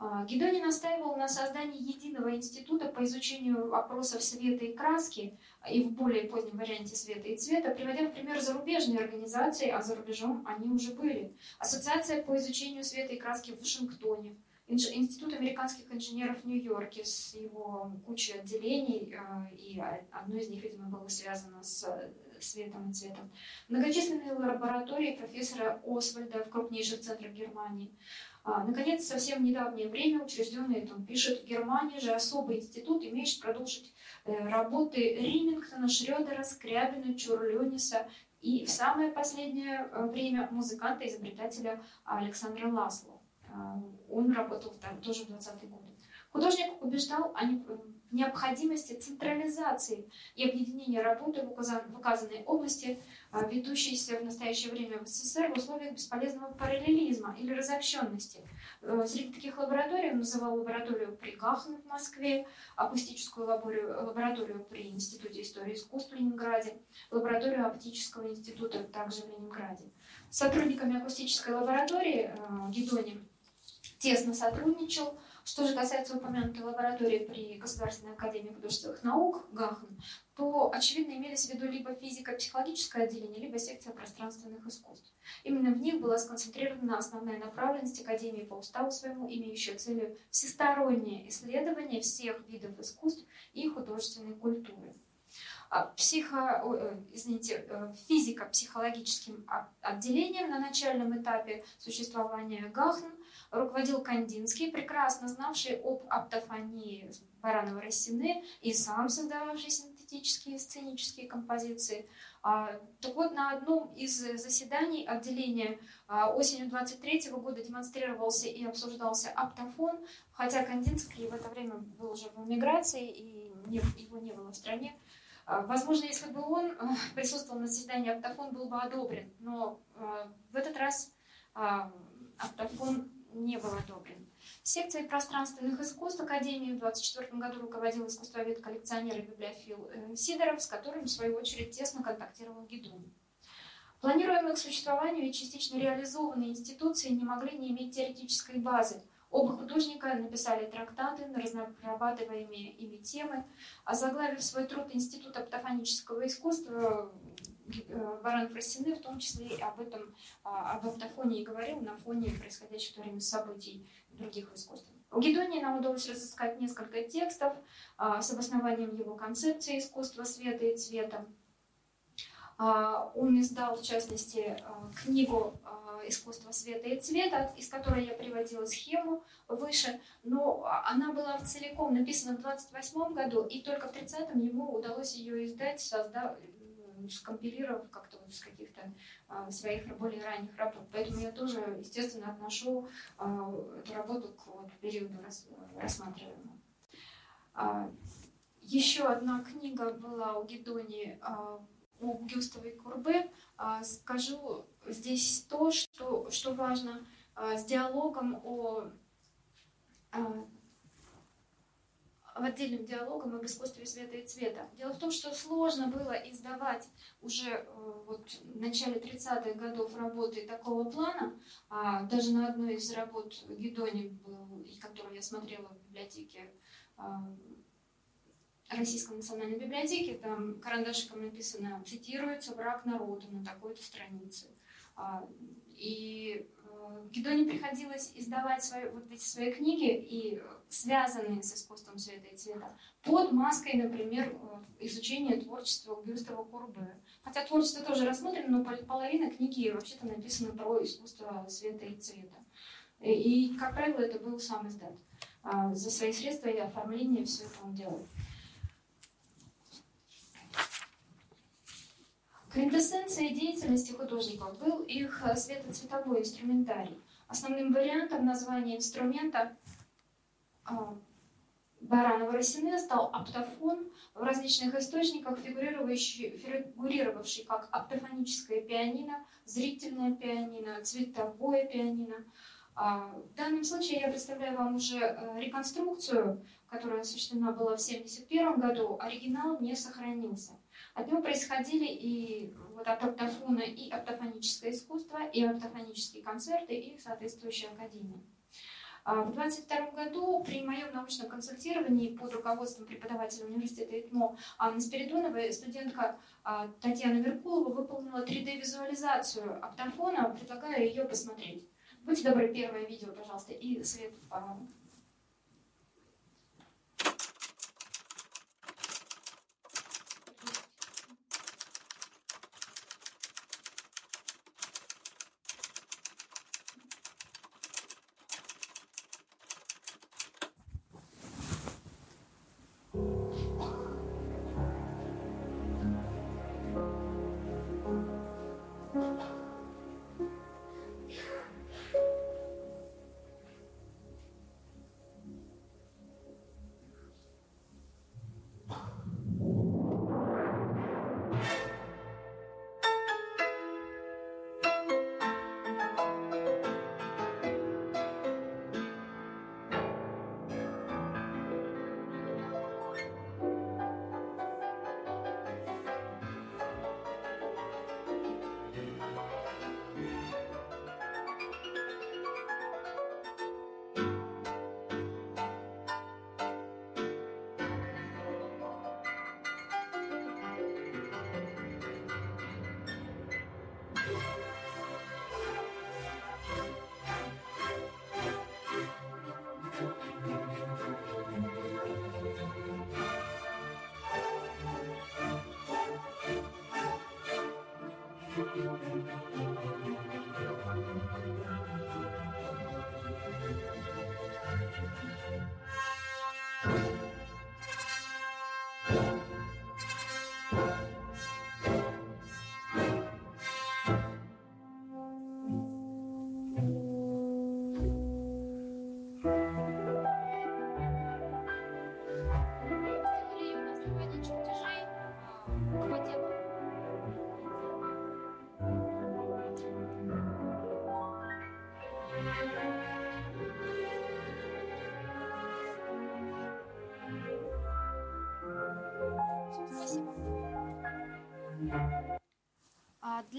Speaker 2: А, Гедони настаивал на создании единого института по изучению вопросов света и краски и в более позднем варианте света и цвета, приводя в пример зарубежные организации, а за рубежом они уже были. Ассоциация по изучению света и краски в Вашингтоне, Институт американских инженеров в Нью-Йорке с его кучей отделений, а, и одно из них, видимо, было связано с светом и цветом. Многочисленные лаборатории профессора Освальда в крупнейших центрах Германии. А, наконец, совсем недавнее время учрежденный, он пишет, в Германии же особый институт, имеющий продолжить э, работы Римингтона, Шрёдера, Скрябина, Чурлёниса и в самое последнее э, время музыканта-изобретателя Александра Ласло. А, он работал там тоже в 20-е годы. Художник убеждал о необходимости централизации и объединения работы в указанной области, а, ведущейся в настоящее время в СССР в условиях бесполезного параллелизма или разобщенности. Э, среди таких лабораторий называл лабораторию при Гахне в Москве, акустическую лабораторию, лабораторию при Институте истории искусств в Ленинграде, лабораторию оптического института также в Ленинграде. С сотрудниками акустической лаборатории э, Гедонин тесно сотрудничал – что же касается упомянутой лаборатории при Государственной академии художественных наук ГАХН, то, очевидно, имелись в виду либо физико-психологическое отделение, либо секция пространственных искусств. Именно в них была сконцентрирована основная направленность Академии по уставу своему, имеющая целью всестороннее исследование всех видов искусств и художественной культуры. А психо, э, извините, э, физико-психологическим отделением на начальном этапе существования ГАХН руководил Кандинский, прекрасно знавший об аптофонии Баранова Рассины и сам создававший синтетические сценические композиции. А, так вот, на одном из заседаний отделения а, осенью 23 года демонстрировался и обсуждался аптофон, хотя Кандинский в это время был уже в эмиграции и его не было в стране. А, возможно, если бы он присутствовал на заседании, аптофон был бы одобрен, но в этот раз аптофон не был одобрен. Секцией пространственных искусств Академии в 24 году руководил искусствовед-коллекционер и библиофил э, Сидоров, с которым, в свою очередь, тесно контактировал Гедун. Планируемые к существованию и частично реализованные институции не могли не иметь теоретической базы. Оба художника написали трактаты на разрабатываемые ими темы, а заглавив свой труд «Институт аптофонического искусства», Баранов Рассины в том числе об этом, а, об аптофоне и говорил на фоне происходящих в то время событий других искусств. У Гедонии нам удалось разыскать несколько текстов а, с обоснованием его концепции искусства света и цвета. А, он издал, в частности, книгу «Искусство света и цвета», из которой я приводила схему выше, но она была целиком написана в 28 году, и только в 30-м ему удалось ее издать, создав, скомпилировав как-то вот с каких-то а, своих более ранних работ. Поэтому я тоже, естественно, отношу а, эту работу к вот, периоду рас, рассматриваемому. А, еще одна книга была у Гедони у Гюстова Курбе. Скажу здесь то, что, что важно с диалогом о в отдельным диалогом об искусстве света и цвета. Дело в том, что сложно было издавать уже э, вот, в начале 30-х годов работы такого плана. А даже на одной из работ Гедони, которую я смотрела в библиотеке а, Российской национальной библиотеки, там карандашиком написано «Цитируется враг народа» на такой-то странице. А, и э, Гедоне приходилось издавать свои, вот эти свои книги и связанные с искусством света и цвета, под маской, например, э, изучения творчества Гюстава Курбе. Хотя творчество тоже рассмотрено, но половина книги вообще-то написана про искусство света и цвета. И, как правило, это был сам издат. А, за свои средства и оформление все это он делал. Квинтэссенцией деятельности художников был их светоцветовой инструментарий. Основным вариантом названия инструмента а, Баранова Росины стал аптофон, в различных источниках фигурировавший, как аптофоническое пианино, зрительное пианино, цветовое пианино. А, в данном случае я представляю вам уже э, реконструкцию, которая осуществлена была в 1971 году. Оригинал не сохранился. От него происходили и вот от аптофона и аптофоническое искусство, и аптофонические концерты, и соответствующая академия. А, в 2022 году при моем научном консультировании под руководством преподавателя университета ИТМО Анны Спиридоновой студентка а, Татьяна Меркулова выполнила 3D-визуализацию аптофона. Предлагаю ее посмотреть. Будьте добры, первое видео, пожалуйста, и свет,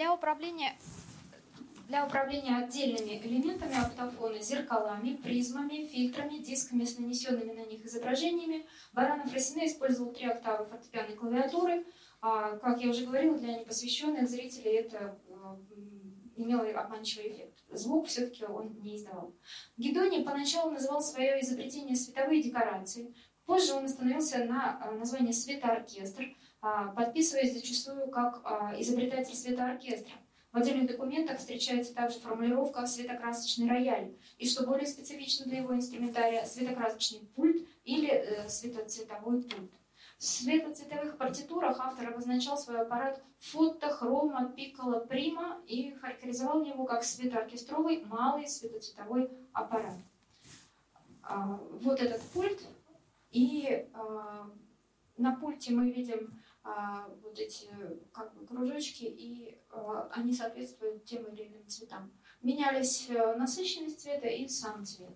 Speaker 2: для управления для управления отдельными элементами оптофона, зеркалами, призмами, фильтрами, дисками с нанесенными на них изображениями, Баранов Росине использовал три октавы фортепианной клавиатуры. А, как я уже говорила, для непосвященных зрителей это э, имело обманчивый эффект. Звук все-таки он не издавал. Гидони поначалу называл свое изобретение световые декорации. Позже он остановился на э, названии светооркестр, а, подписываясь зачастую как а, изобретатель светооркестра. В отдельных документах встречается также формулировка «светокрасочный рояль», и, что более специфично для его инструментария, «светокрасочный пульт» или э, «светоцветовой пульт». В светоцветовых партитурах автор обозначал свой аппарат фото, хрома, пикколо, прима и характеризовал его как светооркестровый малый светоцветовой аппарат. А, вот этот пульт, и а, на пульте мы видим а, вот эти как бы кружочки, и а, они соответствуют тем или иным цветам. Менялись э, насыщенность цвета и сам цвет.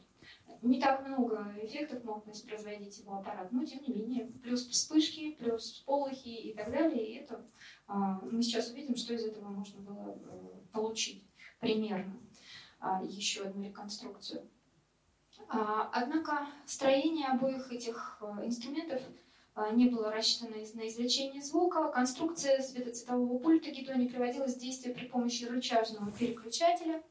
Speaker 2: Не так много эффектов мог воспроизводить его аппарат, но тем не менее, плюс вспышки, плюс полохи и так далее, и это а, мы сейчас увидим, что из этого можно было э, получить примерно еще одну реконструкцию. Однако строение обоих этих э, инструментов а, не было рассчитано на извлечение звука. Конструкция светоцветового пульта гидони приводилась в действие при помощи рычажного переключателя,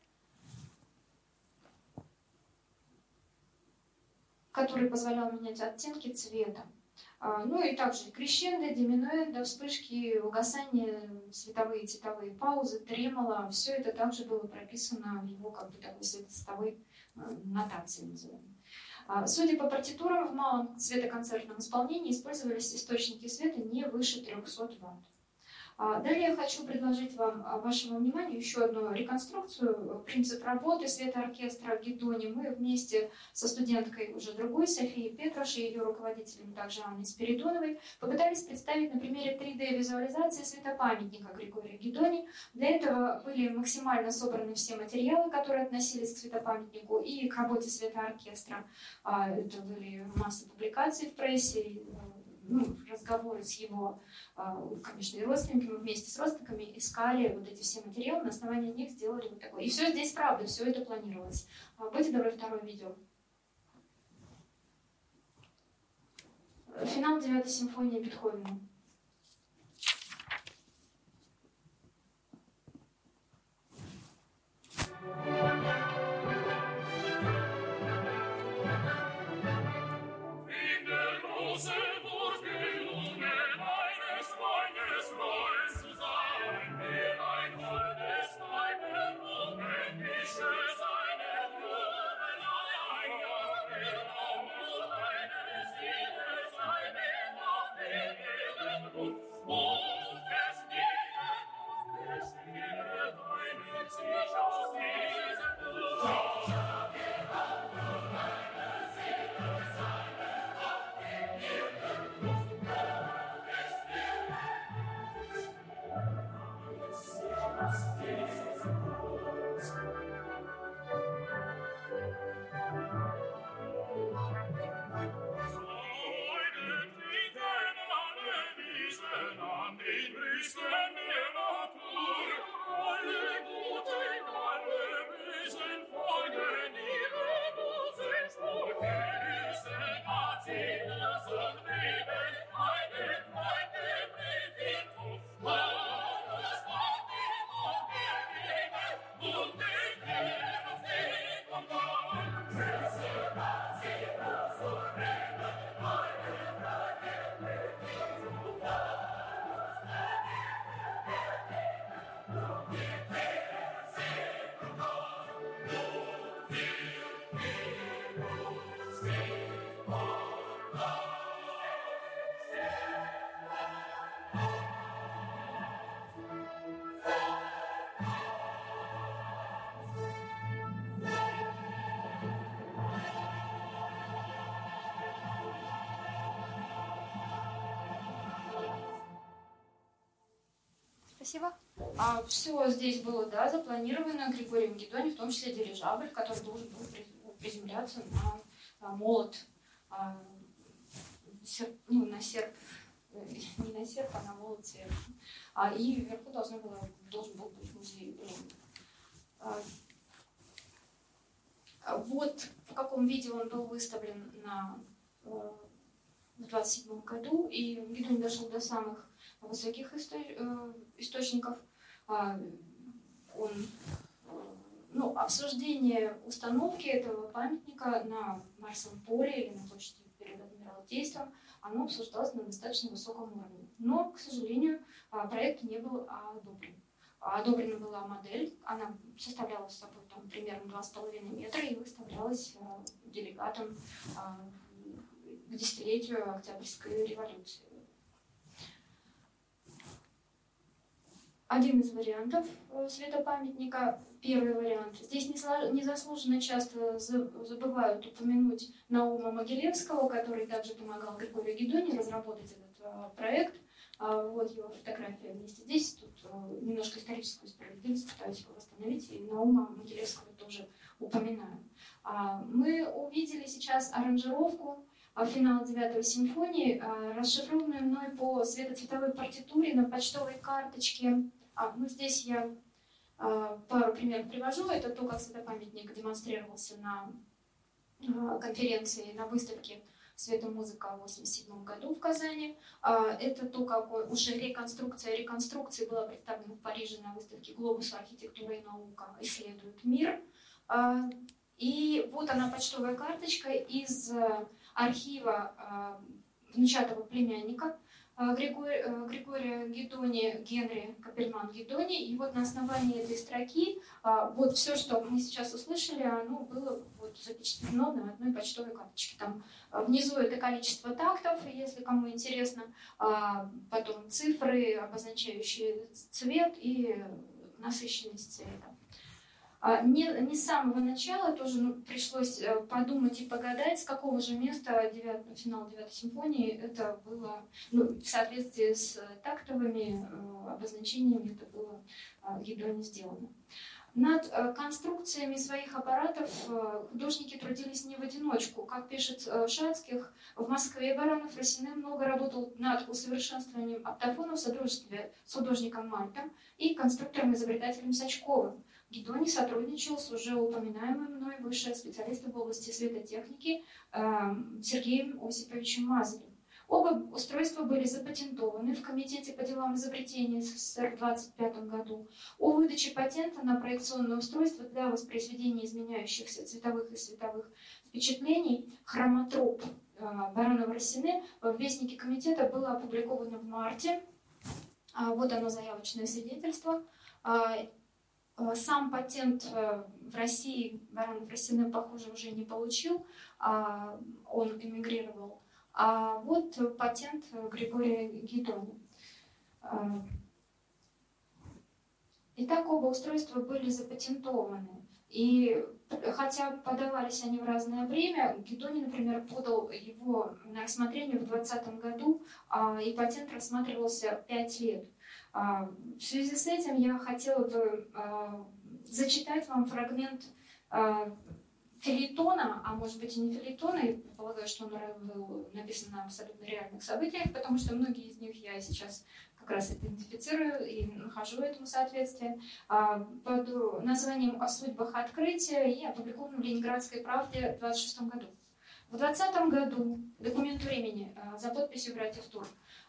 Speaker 2: который позволял менять оттенки цвета. А, ну и также крещендо, диминуэндо, вспышки, угасание, световые цветовые паузы, тремоло. Все это также было прописано в его как бы такой светоцветовой э, нотации называемой. А, судя по партитурам, в малом светоконцертном исполнении использовались источники света не выше 300 Вт. А, далее я хочу предложить вам а, вашему вниманию еще одну реконструкцию, принцип работы светооркестра Гедони. Мы вместе со студенткой уже другой, Софией Петрош, и ее руководителем также Анной Спиридоновой, попытались представить на примере 3D-визуализации светопамятника Григория Гедони. Для этого были максимально собраны все материалы, которые относились к светопамятнику и к работе светооркестра. А, это были масса публикаций в прессе, ну, разговоры с его, а, конечно, и родственниками, вместе с родственниками искали вот эти все материалы, на основании них сделали вот такое. И все здесь правда, все это планировалось. А, будьте добры, второе видео. Финал девятой симфонии Бетховена. Спасибо. А все здесь было, да, запланировано Григорием Гедони, в том числе дирижабль, который должен был приземляться на молот, а, серп, ну, на серп, э, не на серп, а на молот сверху. А, и вверху должно было должен был быть музей Ленина. Вот в каком виде он был выставлен на, в 27 году, и Гидон дошел до самых высоких источников. Он ну, обсуждение установки этого памятника на Марсовом поле или на площади перед Адмиралтейством, оно обсуждалось на достаточно высоком уровне. Но, к сожалению, а, проект не был одобрен. Одобрена была модель, она составляла с собой там, примерно 2,5 метра и выставлялась а, делегатом а, к десятилетию Октябрьской революции. Один из вариантов э, светопамятника Первый вариант. Здесь незаслуженно часто забывают упомянуть Наума Могилевского, который также помогал Григорию Гедоне разработать этот а, проект. А, вот его фотография вместе здесь. Тут а, немножко историческую справедливость пытаюсь восстановить. И Наума Могилевского тоже упоминаю. Мы увидели сейчас аранжировку финала девятой симфонии, расшифрованную мной по светоцветовой партитуре на почтовой карточке. Ну, здесь я а, пару примеров привожу. Это то, как светопамятник демонстрировался на а, конференции, на выставке «Светомузыка» в 1987 году в Казани. А, это то, как уже реконструкция реконструкции была представлена в Париже на выставке «Глобус. Архитектура и наука. Исследует мир». И вот она, почтовая карточка из архива внучатого племянника а, Григория, э, Григория Гедони, Генри Капельман Гедони. И вот на основании этой строки а, вот все, что мы сейчас услышали, оно было вот запечатлено на одной почтовой карточке. Там а, внизу это количество тактов, если кому интересно, потом цифры, обозначающие цвет и насыщенность цвета. А, не, не с самого начала тоже ну, пришлось э, подумать и погадать, с какого же места 9, финал девятой симфонии это было ну, в соответствии с тактовыми э, обозначениями это было в Гидроне сделано. Над э, конструкциями своих аппаратов художники трудились не в одиночку. Как пишет Шацких, в Москве Баранов Росине много работал над усовершенствованием оптофона в содружестве с художником Мальтом и конструктором-изобретателем Сачковым. Гедони сотрудничал с уже упоминаемым мной выше специалистом в области светотехники эм, Сергеем Осиповичем Мазарем. Оба устройства были запатентованы в Комитете по делам изобретения СССР в 1925 году. О выдаче патента на проекционное устройство для воспроизведения изменяющихся цветовых и световых впечатлений хроматроп э, Баранова Росине в Вестнике комитета было опубликовано в марте. А, вот оно заявочное свидетельство. Э, сам патент э, в России Баранов Росиным, похоже, уже не получил, а он эмигрировал. А вот патент Григория Гидони. Э, итак, оба устройства были запатентованы. И хотя подавались они в разное время, Гидони, например, подал его на рассмотрение в 2020 году, а и патент рассматривался 5 лет. А, в связи с этим я хотела бы а, зачитать вам фрагмент а, филитона, а может быть и не филитона, я полагаю, что он был написан на абсолютно реальных событиях, потому что многие из них я сейчас как раз идентифицирую и нахожу этому соответствие, под названием «О судьбах открытия» и опубликован в Ленинградской правде в 26 году. В 20 году, документ времени, за подписью братьев Тур,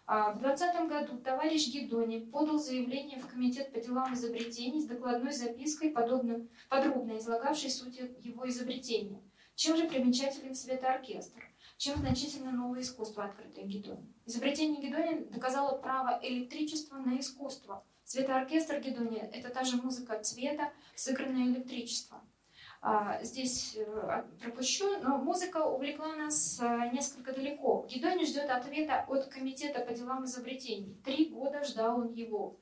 Speaker 2: в 2020 году товарищ Гедони подал заявление в Комитет по делам изобретений с докладной запиской, подобно, подробно излагавшей суть его изобретения. Чем же примечателен светооркестр? Чем значительно новое искусство, открытое Гедони? Изобретение Гедони доказало право электричества на искусство. Светооркестр Гедони – это та же музыка цвета, сыгранное электричество – а, здесь э, пропущу, но музыка увлекла нас э, несколько далеко. Гедони ждет ответа от Комитета по делам изобретений. Три года ждал он его.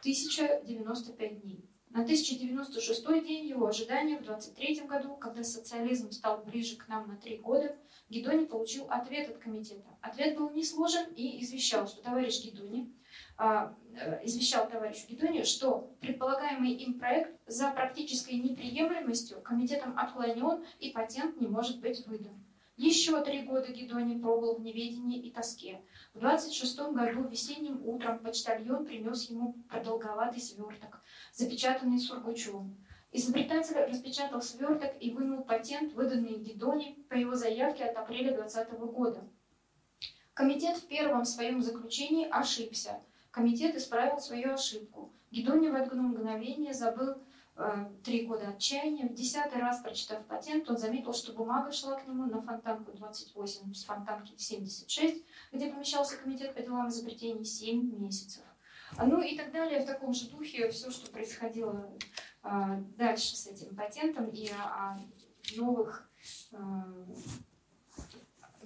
Speaker 2: 1095 дней. На 1096 день его ожидания в 23 году, когда социализм стал ближе к нам на три года, Гедони получил ответ от комитета. Ответ был не сложен и извещал, что товарищ Гедони а, извещал товарищу Гедони, что предполагаемый им проект за практической неприемлемостью комитетом отклонен и патент не может быть выдан. Еще три года Гедоний пробыл в неведении и тоске. В 26 году весенним утром почтальон принес ему продолговатый сверток, запечатанный сургучом. Изобретатель распечатал сверток и вынул патент, выданный Гедони по его заявке от апреля 2020 года. Комитет в первом своем заключении ошибся. Комитет исправил свою ошибку. Гедони в одно мгновение забыл э, три года отчаяния. В десятый раз, прочитав патент, он заметил, что бумага шла к нему на фонтанку 28 с фонтанки 76, где помещался комитет по делам изобретений 7 месяцев. А, ну и так далее, в таком же духе все, что происходило а, дальше с этим патентом и о, новых а,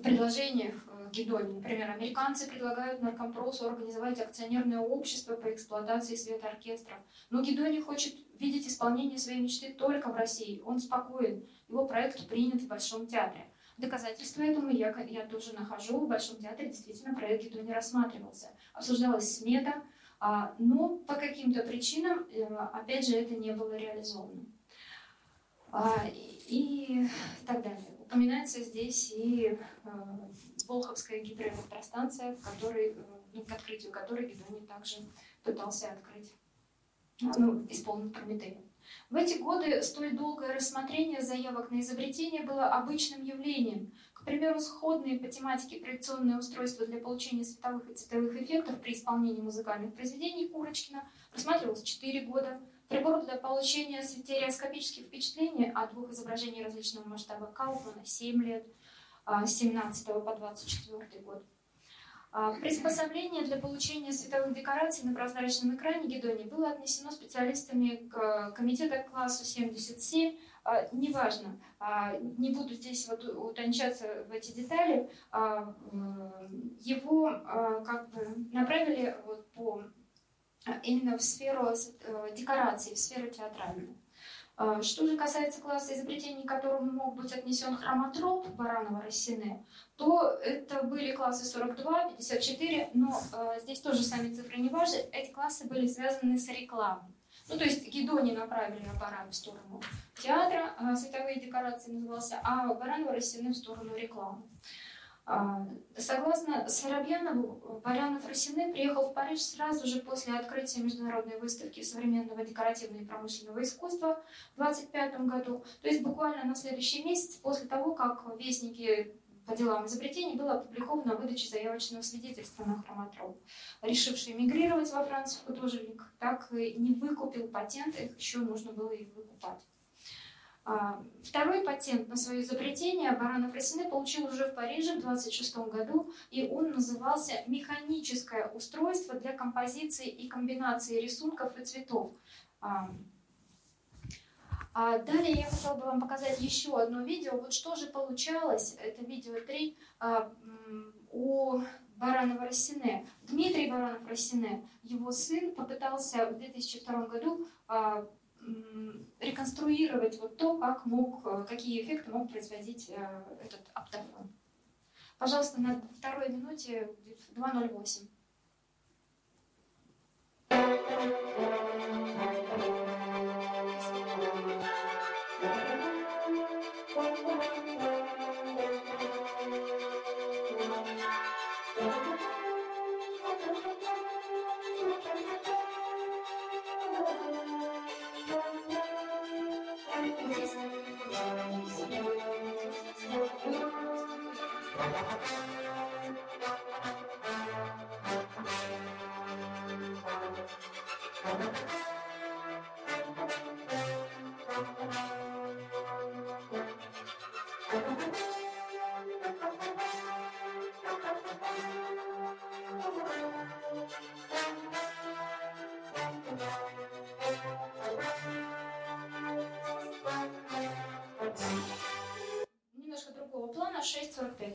Speaker 2: предложениях Гедони. Например, американцы предлагают наркомпросу организовать акционерное общество по эксплуатации света оркестров. Но Гедони хочет видеть исполнение своей мечты только в России. Он спокоен. Его проект принят в Большом театре. Доказательства этому я, я тоже нахожу. В Большом театре действительно проект Гедони рассматривался. Обсуждалась смета, а, но по каким-то причинам, э, опять же, это не было реализовано. А, и так далее. Упоминается здесь и э, Волховская гидроэлектростанция, который, э, ну, к открытию которой Гедоний также пытался открыть, ну, исполнить Прометея. В эти годы столь долгое рассмотрение заявок на изобретение было обычным явлением. К примеру, сходные по тематике проекционные устройства для получения световых и цветовых эффектов при исполнении музыкальных произведений Курочкина рассматривалось 4 года. Прибор для получения стереоскопических впечатлений от двух изображений различного масштаба Кауфмана 7 лет, с 17 по 24 год. А, приспособление для получения световых декораций на прозрачном экране Гедони было отнесено специалистами к комитета к классу 77. А, неважно, а, не буду здесь вот утончаться в эти детали. Его как бы направили вот по именно в сферу э, декораций, в сферу театральную. А, что же касается класса изобретений, которому мог быть отнесен хроматроп Баранова-Рассене, то это были классы 42, 54, но э, здесь тоже сами цифры не важны. Эти классы были связаны с рекламой. Ну, то есть Гедони направили аппарат в сторону театра, э, световые декорации назывался, а Баранова-Рассене в сторону рекламы. А, согласно Соробьянову, Барянов Росины приехал в Париж сразу же после открытия международной выставки современного декоративного и промышленного искусства в 1925 году, то есть буквально на следующий месяц после того, как в Вестнике по делам изобретений было опубликовано выдача заявочного свидетельства на хроматроп. Решивший эмигрировать во Францию художник так и не выкупил патент, их еще нужно было и выкупать. А, второй патент на свое изобретение Баранов Рассене получил уже в Париже в 1926 году, и он назывался «Механическое устройство для композиции и комбинации рисунков и цветов». А, а далее я хотела бы вам показать еще одно видео. Вот что же получалось, это видео 3, у Баранова Рассене. Дмитрий Баранов Рассене, его сын, попытался в 2002 году реконструировать вот то, как мог, э, какие эффекты мог производить э, этот оптофон. Пожалуйста, на второй минуте 2.08. уклона 6,45.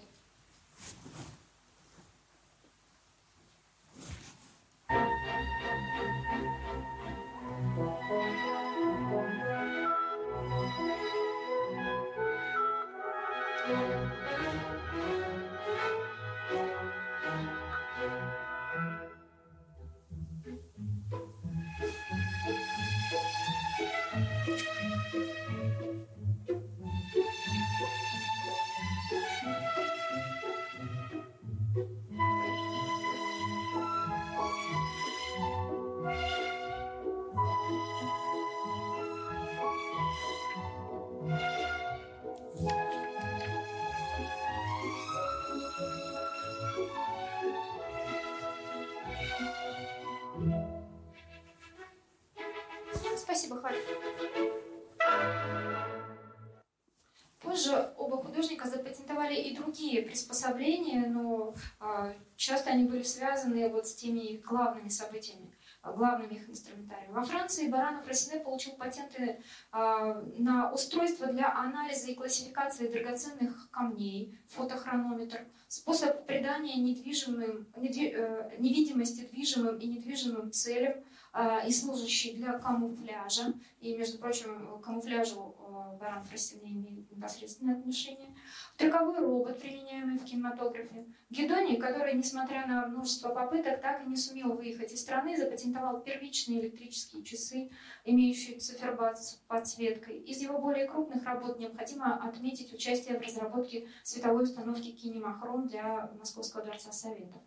Speaker 2: Были связаны вот с теми главными событиями главными их инструментарием. Во Франции Баранов Рассине получил патенты э, на устройство для анализа и классификации драгоценных камней, фотохронометр, способ придания недвижимым, недви, э, невидимости движимым и недвижимым целям э, и служащий для камуфляжа. И, между прочим, камуфляжу Баранов Рассине имеет непосредственное отношение. Трюковой робот, применяемый в кинематографе. Гедоний, который, несмотря на множество попыток, так и не сумел выехать из страны, запатентовал первичные электрические часы, имеющие циферблат с подсветкой. Из его более крупных работ необходимо отметить участие в разработке световой установки кинемахром для Московского дворца Советов.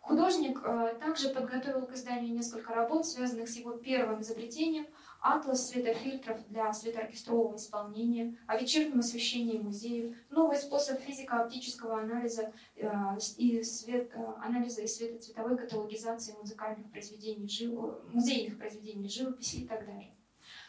Speaker 2: Художник э, также подготовил к изданию несколько работ, связанных с его первым изобретением – атлас светофильтров для светооркестрового исполнения, о вечернем освещении музеев, новый способ физико-оптического анализа, э, и свет, э, анализа и светоцветовой каталогизации музыкальных произведений, жив, музейных произведений живописи и так далее.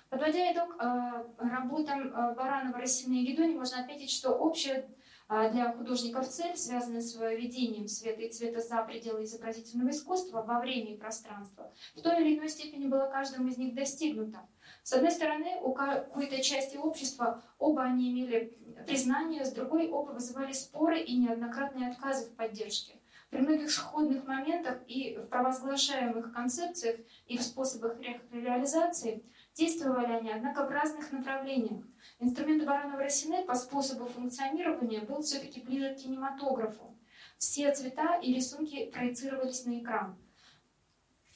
Speaker 2: Подводя итог э, работам э, Баранова, Рассина и Гедони, можно отметить, что общее а для художников цель, связанная с введением света и цвета за пределы изобразительного искусства во время и пространства, в той или иной степени была каждым из них достигнута. С одной стороны, у какой-то части общества оба они имели признание, с другой оба вызывали споры и неоднократные отказы в поддержке. При многих сходных моментах и в провозглашаемых концепциях и в способах реализации действовали они, однако, в разных направлениях. Инструмент Баранова Росине по способу функционирования был все-таки ближе к кинематографу. Все цвета и рисунки проецировались на экран.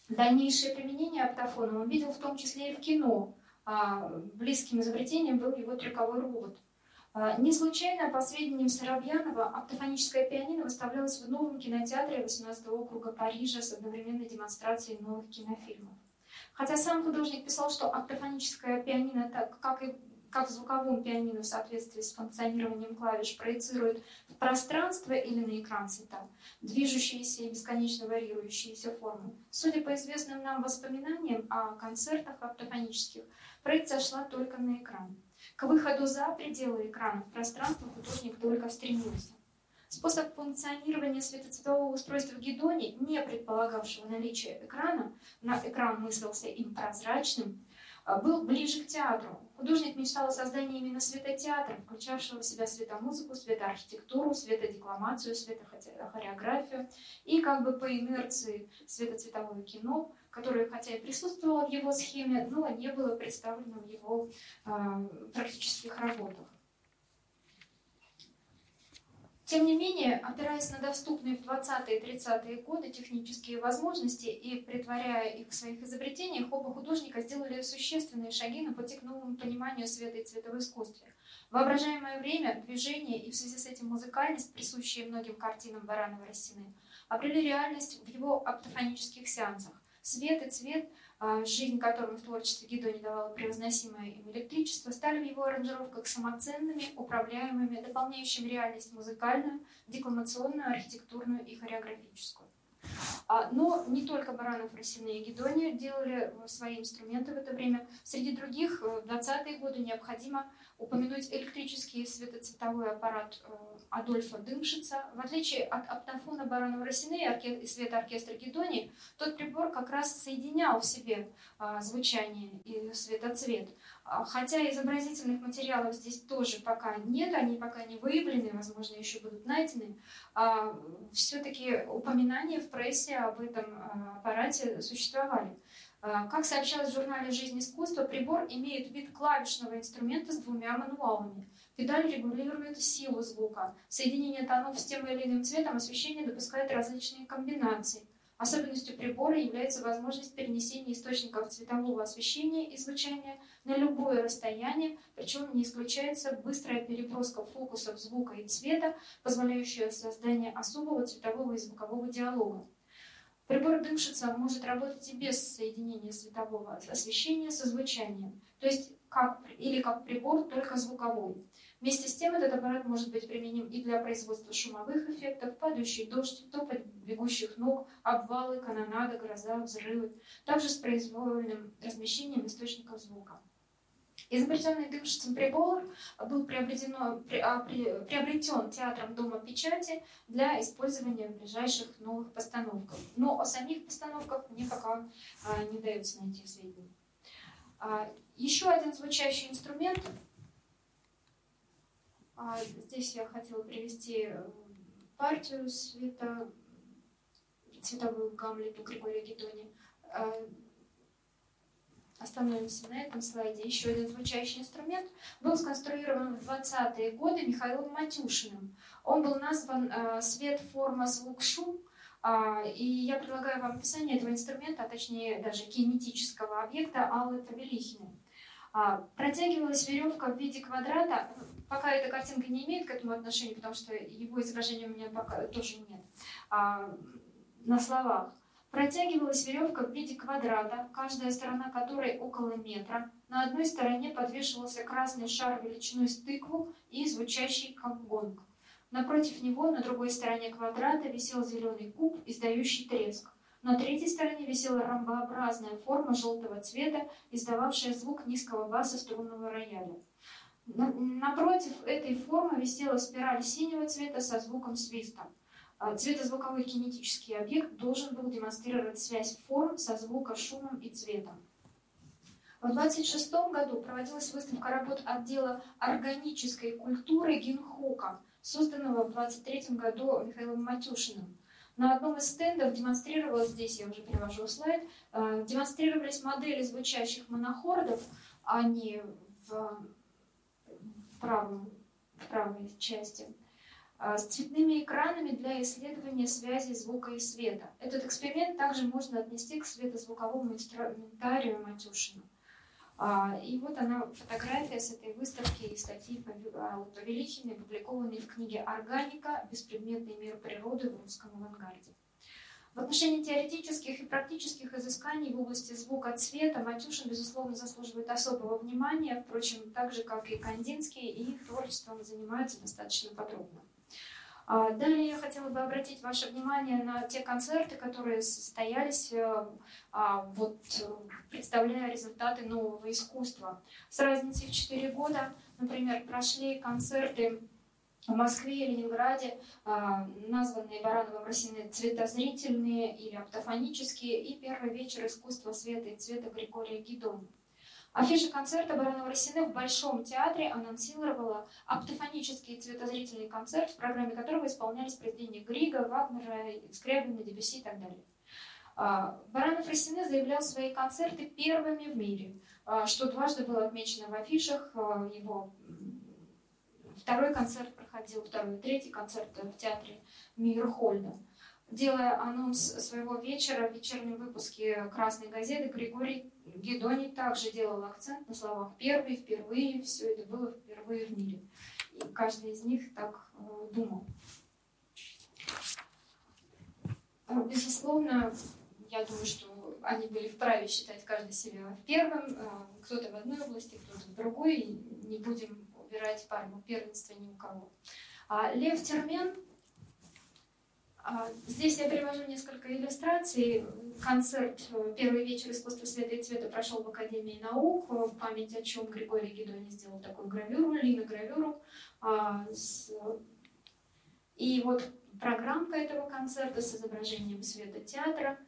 Speaker 2: Дальнейшее применение оптофона он видел в том числе и в кино. А близким изобретением был его трюковой робот. А, не случайно, по сведениям Соробьянова, оптофоническое пианино выставлялось в новом кинотеатре 18 округа Парижа с одновременной демонстрацией новых кинофильмов. Хотя сам художник писал, что оптофоническое пианино, так как и как в звуковом пианино в соответствии с функционированием клавиш проецирует в пространство или на экран цвета, движущиеся и бесконечно варьирующиеся формы. Судя по известным нам воспоминаниям о концертах оптофонических, проекция шла только на экран. К выходу за пределы экрана в пространство художник только стремился. Способ функционирования светоцветового устройства в Гедоне, не предполагавшего наличие экрана, на экран мыслился им прозрачным, был ближе к театру. Художник мечтал о создании именно светотеатра, включавшего в себя светомузыку, светоархитектуру, светодекламацию, светохореографию и как бы по инерции светоцветовое кино, которое хотя и присутствовало в его схеме, но не было представлено в его э, практических работах. Тем не менее, опираясь на доступные в 20-е и 30-е годы технические возможности и притворяя их в своих изобретениях, оба художника сделали существенные шаги на пути к новому пониманию света и цвета в искусстве. Воображаемое время, движение и в связи с этим музыкальность, присущие многим картинам Баранова Рассины, обрели реальность в его оптофонических сеансах. Свет и цвет – жизнь которым в творчестве Гидо не давала превозносимое им электричество, стали в его аранжировках самоценными, управляемыми, дополняющими реальность музыкальную, декламационную, архитектурную и хореографическую. А, но не только Баранов, Росина и Гедония делали свои инструменты в это время. Среди других э, в 20-е годы необходимо упомянуть электрический светоцветовой аппарат э, Адольфа Дымшица. В отличие от оптофона Баранова Росины и светооркестра Гедони, тот прибор как раз соединял в себе а, звучание и светоцвет. А, хотя изобразительных материалов здесь тоже пока нет, они пока не выявлены, возможно, еще будут найдены, а, все-таки упоминания в прессе об этом аппарате существовали. Как сообщалось в журнале «Жизнь искусства», прибор имеет вид клавишного инструмента с двумя мануалами – Педаль регулирует силу звука. Соединение тонов с тем или иным цветом освещения допускает различные комбинации. Особенностью прибора является возможность перенесения источников цветового освещения и звучания на любое расстояние, причем не исключается быстрая переброска фокусов звука и цвета, позволяющая создание особого цветового и звукового диалога. Прибор дымшица может работать и без соединения светового освещения со звучанием, то есть как, или как прибор, только звуковой. Вместе с тем этот аппарат может быть применим и для производства шумовых эффектов, падающий дождь, топот бегущих ног, обвалы, канонада, гроза, взрывы, также с произвольным размещением источников звука. Изобретенный дымшицем прибор был приобретено, при, а, при, приобретен театром Дома печати для использования в ближайших новых постановках. Но о самих постановках мне пока а, не дается найти сведения. А, еще один звучащий инструмент. А, здесь я хотела привести э, партию света, цветовую гамлету Григория Гедони. А, остановимся на этом слайде. Еще один звучащий инструмент был сконструирован в 20-е годы Михаилом Матюшиным. Он был назван э, «Свет, форма, звук, шум». Э, и я предлагаю вам описание этого инструмента, а точнее даже кинетического объекта Аллы Тавелихиной. Э, протягивалась веревка в виде квадрата. Пока эта картинка не имеет к этому отношения, потому что его изображения у меня пока тоже нет. А, на словах. Протягивалась веревка в виде квадрата, каждая сторона которой около метра. На одной стороне подвешивался красный шар величиной с тыкву и звучащий как гонг. Напротив него, на другой стороне квадрата, висел зеленый куб, издающий треск. На третьей стороне висела ромбообразная форма желтого цвета, издававшая звук низкого баса струнного рояля. Напротив этой формы висела спираль синего цвета со звуком свиста. А, цветозвуковой кинетический объект должен был демонстрировать связь форм со звуком, шумом и цветом. В 1926 году проводилась выставка работ отдела органической культуры Гинхока, созданного в 1923 году Михаилом Матюшиным. На одном из стендов демонстрировалось, здесь я уже привожу слайд, а, демонстрировались модели звучащих монохордов, они в, правом, в правой части – а, с цветными экранами для исследования связи звука и света. Этот эксперимент также можно отнести к светозвуковому инструментарию Матюшина. А, и вот она, фотография с этой выставки и статьи Павелихиной, опубликованной в книге «Органика. Беспредметный мир природы в русском авангарде». В отношении теоретических и практических изысканий в области звука цвета Матюшин, безусловно, заслуживает особого внимания, впрочем, так же, как и Кандинский, и их творчеством занимаются достаточно подробно. А, далее я хотела бы обратить ваше внимание на те концерты, которые состоялись, э, а, вот, представляя результаты нового искусства. С разницей в 4 года, например, прошли концерты в Москве и Ленинграде, а, названные Барановым Росиной цветозрительные или оптофонические, и первый вечер искусства света и цвета Григория Гидона. Афиша концерта Баранова Росины в Большом театре анонсировала оптофонический цветозрительный концерт, в программе которого исполнялись произведения Грига, Вагнера, Скрябина, Дебюсси и так далее. А, Баранов Росины заявлял свои концерты первыми в мире, а, что дважды было отмечено в афишах. Его второй концерт проходил, второй третий концерт в театре Мирхольда. Делая анонс своего вечера в вечернем выпуске «Красной газеты», Григорий Гедоний также делал акцент на словах «первый», «впервые», все это было впервые в мире. И каждый из них так э, думал. А, безусловно, я думаю, что они были вправе считать каждый себя первым, э, кто-то в одной области, кто-то в другой, не будем убирать пальму первенства ни у кого. А Лев Термен а, здесь я привожу несколько иллюстраций. Концерт э, «Первый вечер искусства света и цвета» прошел в Академии наук, в память о чем Григорий Гедони сделал такую гравюру, линогравюру. А, и вот программка этого концерта с изображением света театра.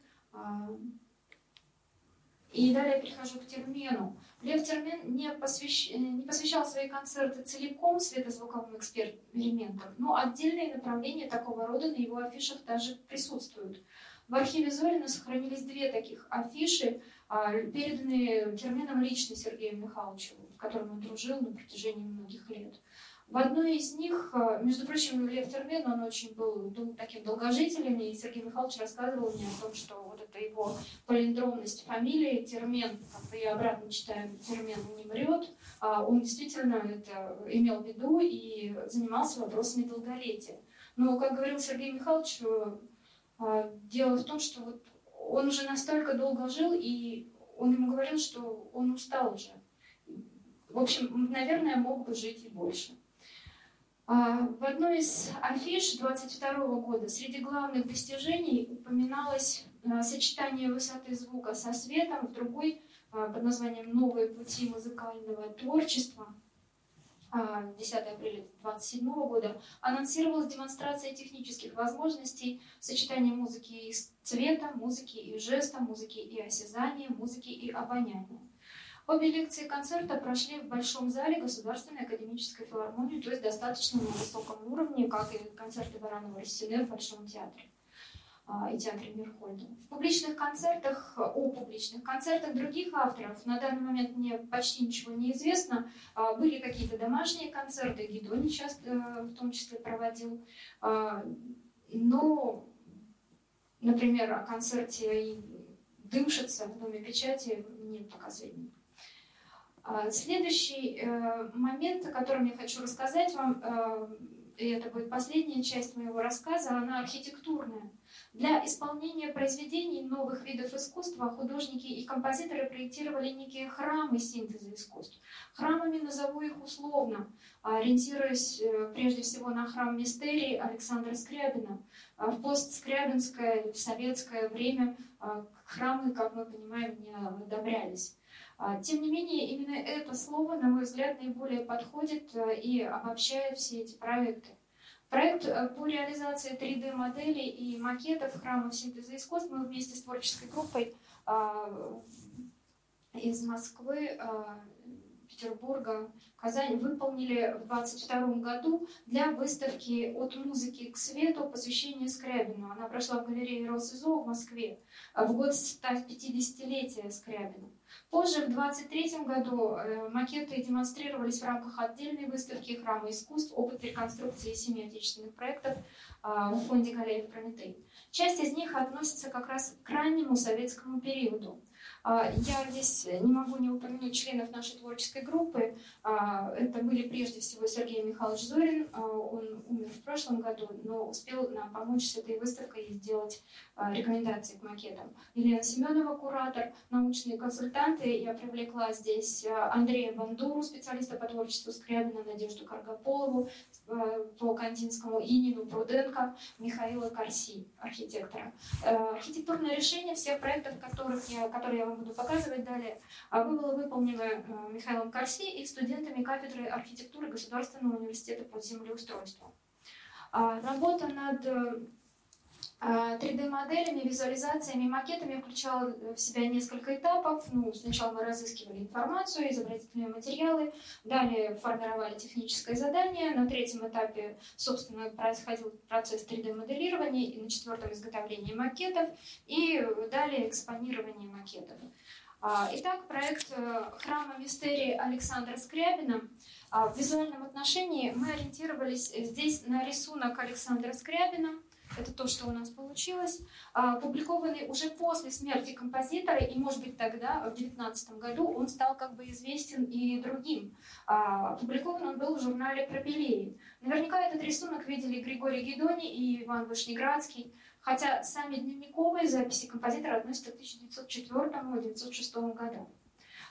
Speaker 2: И далее перехожу к термену. Лев Термен не, посвящ... не посвящал свои концерты целиком светозвуковым экспериментам, но отдельные направления такого рода на его афишах даже присутствуют. В архиве Зорина сохранились две таких афиши, а, переданные Терменом лично Сергею Михайловичу, с которым он дружил на протяжении многих лет. В одной из них, э, между прочим, Лев Термен, он очень был таким долгожителем, и Сергей Михайлович рассказывал мне о том, что вот это его полиндромность фамилии, Термен, как и обратно читаем, Термен не мрет, а он действительно это имел в виду и занимался вопросами долголетия. Но, как говорил Сергей Михайлович, э, э, дело в том, что вот он уже настолько долго жил, и он ему говорил, что он устал уже. В общем, наверное, мог бы жить и больше. А, в одной из афиш 22 года среди главных достижений упоминалось а, сочетание высоты звука со светом, в другой под названием «Новые пути музыкального творчества», 10 апреля 2027 года анонсировалась демонстрация технических возможностей сочетания музыки и цвета, музыки и жеста, музыки и осязания, музыки и обоняния. Обе лекции концерта прошли в Большом зале Государственной академической филармонии, то есть достаточно на высоком уровне, как и концерты Баранова Рассене в Большом театре. А, и театре Мирхольда. В публичных концертах, о публичных концертах других авторов на данный момент мне почти ничего не известно. А, были какие-то домашние концерты, Гидони часто э, в том числе проводил. А, но, например, о концерте Дымшица в Доме печати нет пока сведений. Следующий э, момент, о котором я хочу рассказать вам, э, и это будет последняя часть моего рассказа, она архитектурная. Для исполнения произведений новых видов искусства художники и композиторы проектировали некие храмы синтеза искусств. Храмами назову их условно, ориентируясь э, прежде всего на храм мистерии Александра Скрябина. А в постскрябинское, советское время а, храмы, как мы понимаем, не одобрялись. А, тем не менее, именно это слово, на мой взгляд, наиболее подходит э, и обобщает все эти проекты. Проект э, по реализации 3D-моделей и макетов храмов синтеза искусств мы вместе с творческой группой а, из Москвы, а, Петербурга, Казани выполнили в 2022 году для выставки «От музыки к свету. Посвящение Скрябину». Она прошла в галерее Росизо в Москве в год 150-летия Скрябина. Позже, в 23 году, э, макеты демонстрировались в рамках отдельной выставки Храма искусств «Опыт реконструкции семи отечественных проектов» а, в фонде Галеев Прометей. Часть из них относится как раз к раннему советскому периоду. А, я здесь не могу не упомянуть членов нашей творческой группы. А, это были прежде всего Сергей Михайлович Зорин. А, он умер в прошлом году, но успел нам помочь с этой выставкой и сделать рекомендации к макетам. Елена Семенова, куратор, научные консультанты. Я привлекла здесь Андрея Бандуру, специалиста по творчеству Скрябина, Надежду Каргополову, по Кандинскому Инину Пруденко, Михаила Карси, архитектора. Архитектурное решение всех проектов, которых я, которые я вам буду показывать далее, было выполнено э, Михаилом Карси и студентами кафедры архитектуры Государственного университета по землеустройству. А, работа над 3D-моделями, э, визуализациями, макетами включала в себя несколько этапов. Ну, сначала мы разыскивали информацию, изобразительные материалы, далее формировали техническое задание. На третьем этапе, собственно, происходил процесс 3D-моделирования, и на четвертом изготовление макетов, и далее экспонирование макетов. А, итак, проект э, храма мистерии Александра Скрябина. А, в визуальном отношении мы ориентировались здесь на рисунок Александра Скрябина. Это то, что у нас получилось. А, опубликованный уже после смерти композитора, и, может быть, тогда, в 2019 году, он стал как бы известен и другим. Опубликован он был в журнале «Пропилеи». Наверняка этот рисунок видели Григорий Гедони и Иван Вышнеградский хотя сами дневниковые записи композитора относятся к 1904-1906 годам.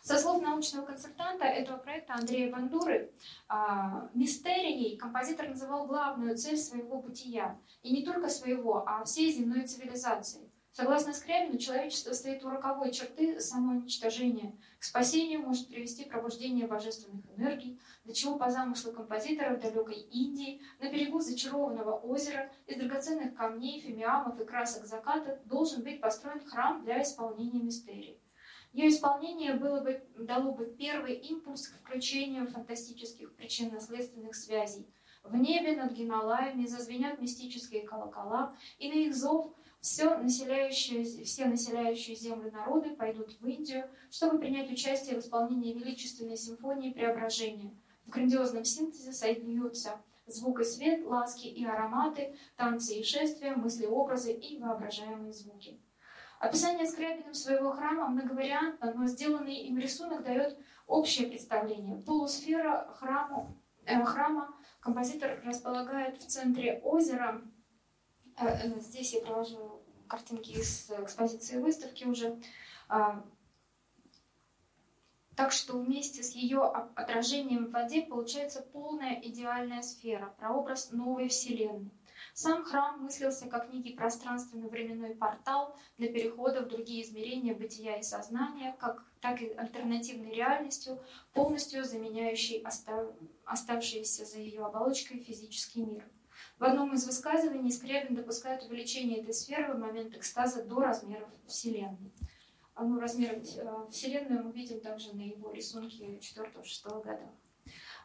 Speaker 2: Со слов научного консультанта этого проекта Андрея Бандуры, а, мистерией композитор называл главную цель своего бытия, и не только своего, а всей земной цивилизации. Согласно Скрябину, человечество стоит у роковой черты самоуничтожения. К спасению может привести пробуждение божественных энергий, для чего по замыслу композитора в далекой Индии, на берегу зачарованного озера, из драгоценных камней, фимиамов и красок заката должен быть построен храм для исполнения мистерии. Ее исполнение было бы, дало бы первый импульс к включению фантастических причинно-следственных связей. В небе над Гималаями зазвенят мистические колокола, и на их зов все населяющие, все населяющие землю народы пойдут в Индию, чтобы принять участие в исполнении величественной симфонии преображения. В грандиозном синтезе соединяются звук и свет, ласки и ароматы, танцы и шествия, мысли, образы и воображаемые звуки. Описание Скрябиным своего храма многовариантно, но сделанный им рисунок дает общее представление. Полусфера храму, э, храма композитор располагает в центре озера, Э, э, здесь я привожу картинки из экспозиции выставки уже. А, так что вместе с ее отражением в воде получается полная идеальная сфера, прообраз новой вселенной. Сам храм мыслился как некий пространственно-временной портал для перехода в другие измерения бытия и сознания, как так и альтернативной реальностью, полностью заменяющей остав... оставшийся за ее оболочкой физический мир. В одном из высказываний Скрябин допускает увеличение этой сферы в момент экстаза до размеров Вселенной. А, ну, размеры э, Вселенной мы видим также на его рисунке 4-6 годах.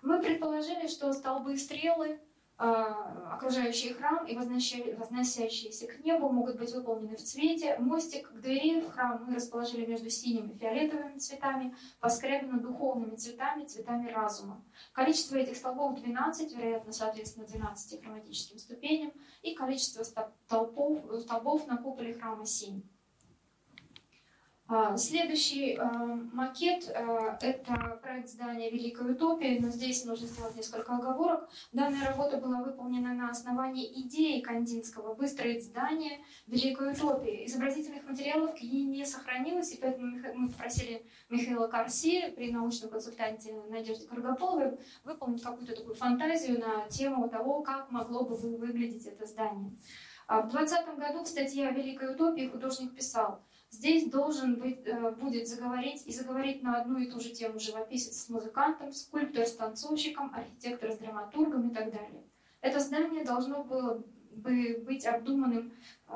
Speaker 2: Мы предположили, что столбы и стрелы окружающий храм и возносящиеся к небу могут быть выполнены в цвете. Мостик к двери в храм мы расположили между синим и фиолетовыми цветами, поскребено духовными цветами, цветами разума. Количество этих столбов 12, вероятно, соответственно, 12 хроматическим ступеням, и количество столбов, столбов на куполе храма 7. А, следующий а, макет а, – это проект здания Великой Утопии, но здесь нужно сделать несколько оговорок. Данная работа была выполнена на основании идеи Кандинского выстроить здание Великой Утопии. Изобразительных материалов к ней не сохранилось, и поэтому мы попросили Михаила Карси при научном консультанте Надежде Каргополовой выполнить какую-то такую фантазию на тему того, как могло бы выглядеть это здание. В 2020 году в статье о Великой Утопии художник писал – Здесь должен быть, э, будет заговорить и заговорить на одну и ту же тему живописец с музыкантом, скульптор с танцовщиком, архитектор с драматургом и так далее. Это здание должно было бы быть обдуманным э,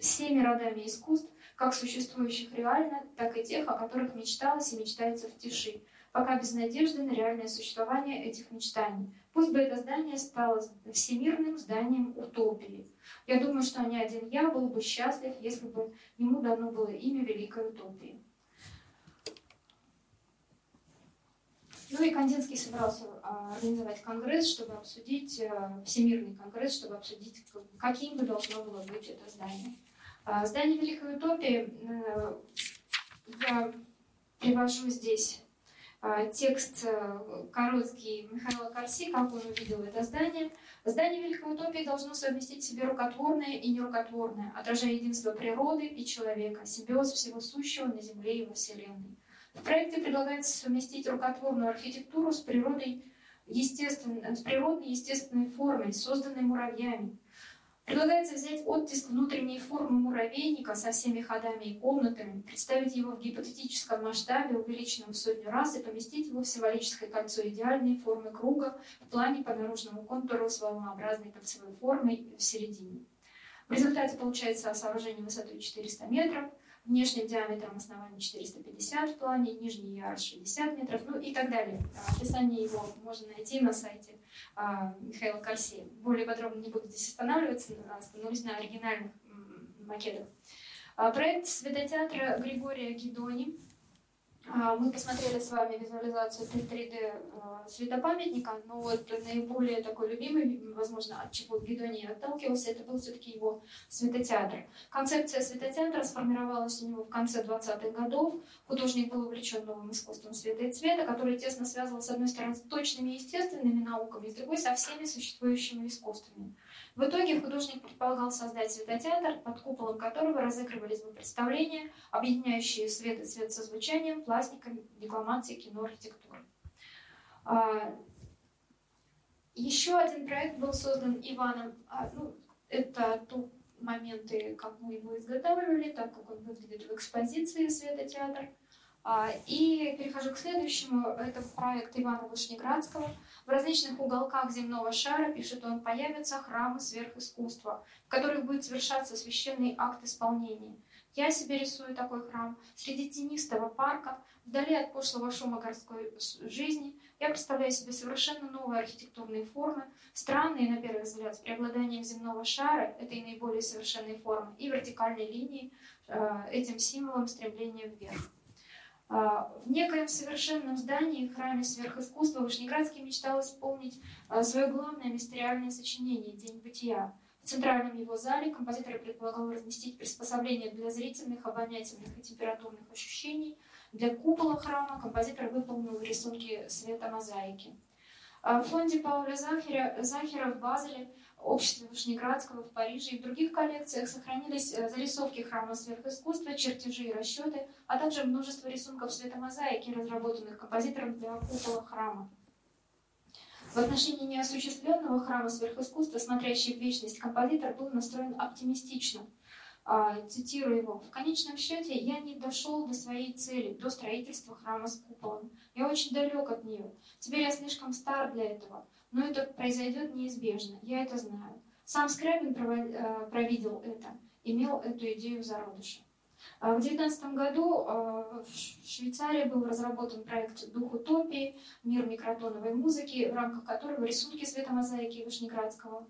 Speaker 2: всеми родами искусств, как существующих реально, так и тех, о которых мечталось и мечтается в тиши, пока без надежды на реальное существование этих мечтаний. Пусть бы это здание стало всемирным зданием утопии. Я думаю, что ни один я был бы счастлив, если бы ему дано было имя Великой Утопии. Ну и Кандинский собрался а, организовать конгресс, чтобы обсудить, э, всемирный конгресс, чтобы обсудить, каким бы должно было быть это здание. А, здание Великой Утопии э, я привожу здесь текст э, короткий Михаила Карси, как он увидел это здание. Здание Великой Утопии должно совместить в себе рукотворное и нерукотворное, отражая единство природы и человека, симбиоз всего сущего на Земле и во Вселенной. В проекте предлагается совместить рукотворную архитектуру с природой, естествен... с природной естественной формой, созданной муравьями, Предлагается взять оттиск внутренней формы муравейника со всеми ходами и комнатами, представить его в гипотетическом масштабе, увеличенном в сотню раз, и поместить его в символическое кольцо идеальной формы круга в плане по наружному контуру с волнообразной кольцевой формой в середине. В результате получается сооружение высотой 400 метров – внешним диаметром основания 450 в плане, нижний ярус 60 метров, ну и так далее. А, описание его можно найти на сайте Михаила Карси. Более подробно не буду здесь останавливаться, остановлюсь на оригинальных макетах. А, проект светотеатра Григория Гидони а, мы посмотрели с вами визуализацию 3D э, светопамятника, но вот наиболее такой любимый, возможно, от чего Гедоний отталкивался, это был все-таки его светотеатр. Концепция светотеатра сформировалась у него в конце 20-х годов. Художник был увлечен новым искусством света и цвета, который тесно связывал с одной стороны с точными естественными науками, с другой со всеми существующими искусствами. В итоге художник предполагал создать светотеатр, под куполом которого разыгрывались бы представления, объединяющие свет и цвет со звучанием, пластикой, декламацией, кино, архитектурой. А, еще один проект был создан Иваном, а, ну, это тот моменты, как мы его изготавливали, так как он выглядит в экспозиции «Светотеатр». А, и перехожу к следующему. Это проект Ивана Вышнеградского. В различных уголках земного шара, пишет он, появятся храмы сверхискусства, в которых будет совершаться священный акт исполнения. Я себе рисую такой храм среди тенистого парка, вдали от пошлого шума городской жизни. Я представляю себе совершенно новые архитектурные формы, странные, на первый взгляд, с преобладанием земного шара, этой наиболее совершенной формы, и вертикальной линии, э, этим символом стремления вверх. А, в некоем совершенном здании, храме сверхискусства, Вышнеградский мечтал исполнить а, свое главное мистериальное сочинение «День бытия». В центральном его зале композитор предполагал разместить приспособления для зрительных, обонятельных и температурных ощущений. Для купола храма композитор выполнил рисунки света мозаики. А, в фонде Пауля Захера, Захера в Базеле обществе Вышнеградского в Париже и в других коллекциях сохранились э, зарисовки храма сверхискусства, чертежи и расчеты, а также множество рисунков светомозаики, разработанных композитором для купола храма. В отношении неосуществленного храма сверхискусства, смотрящий в вечность, композитор был настроен оптимистично. Цитирую его, «В конечном счете я не дошел до своей цели, до строительства храма с куполом. Я очень далек от нее. Теперь я слишком стар для этого. Но это произойдет неизбежно, я это знаю. Сам Скрябин э, провидел это, имел эту идею в зародыше. А в 2019 году э, в Швейцарии был разработан проект «Дух утопии. Мир микротоновой музыки», в рамках которого рисунки светомозаики Вышнеградского,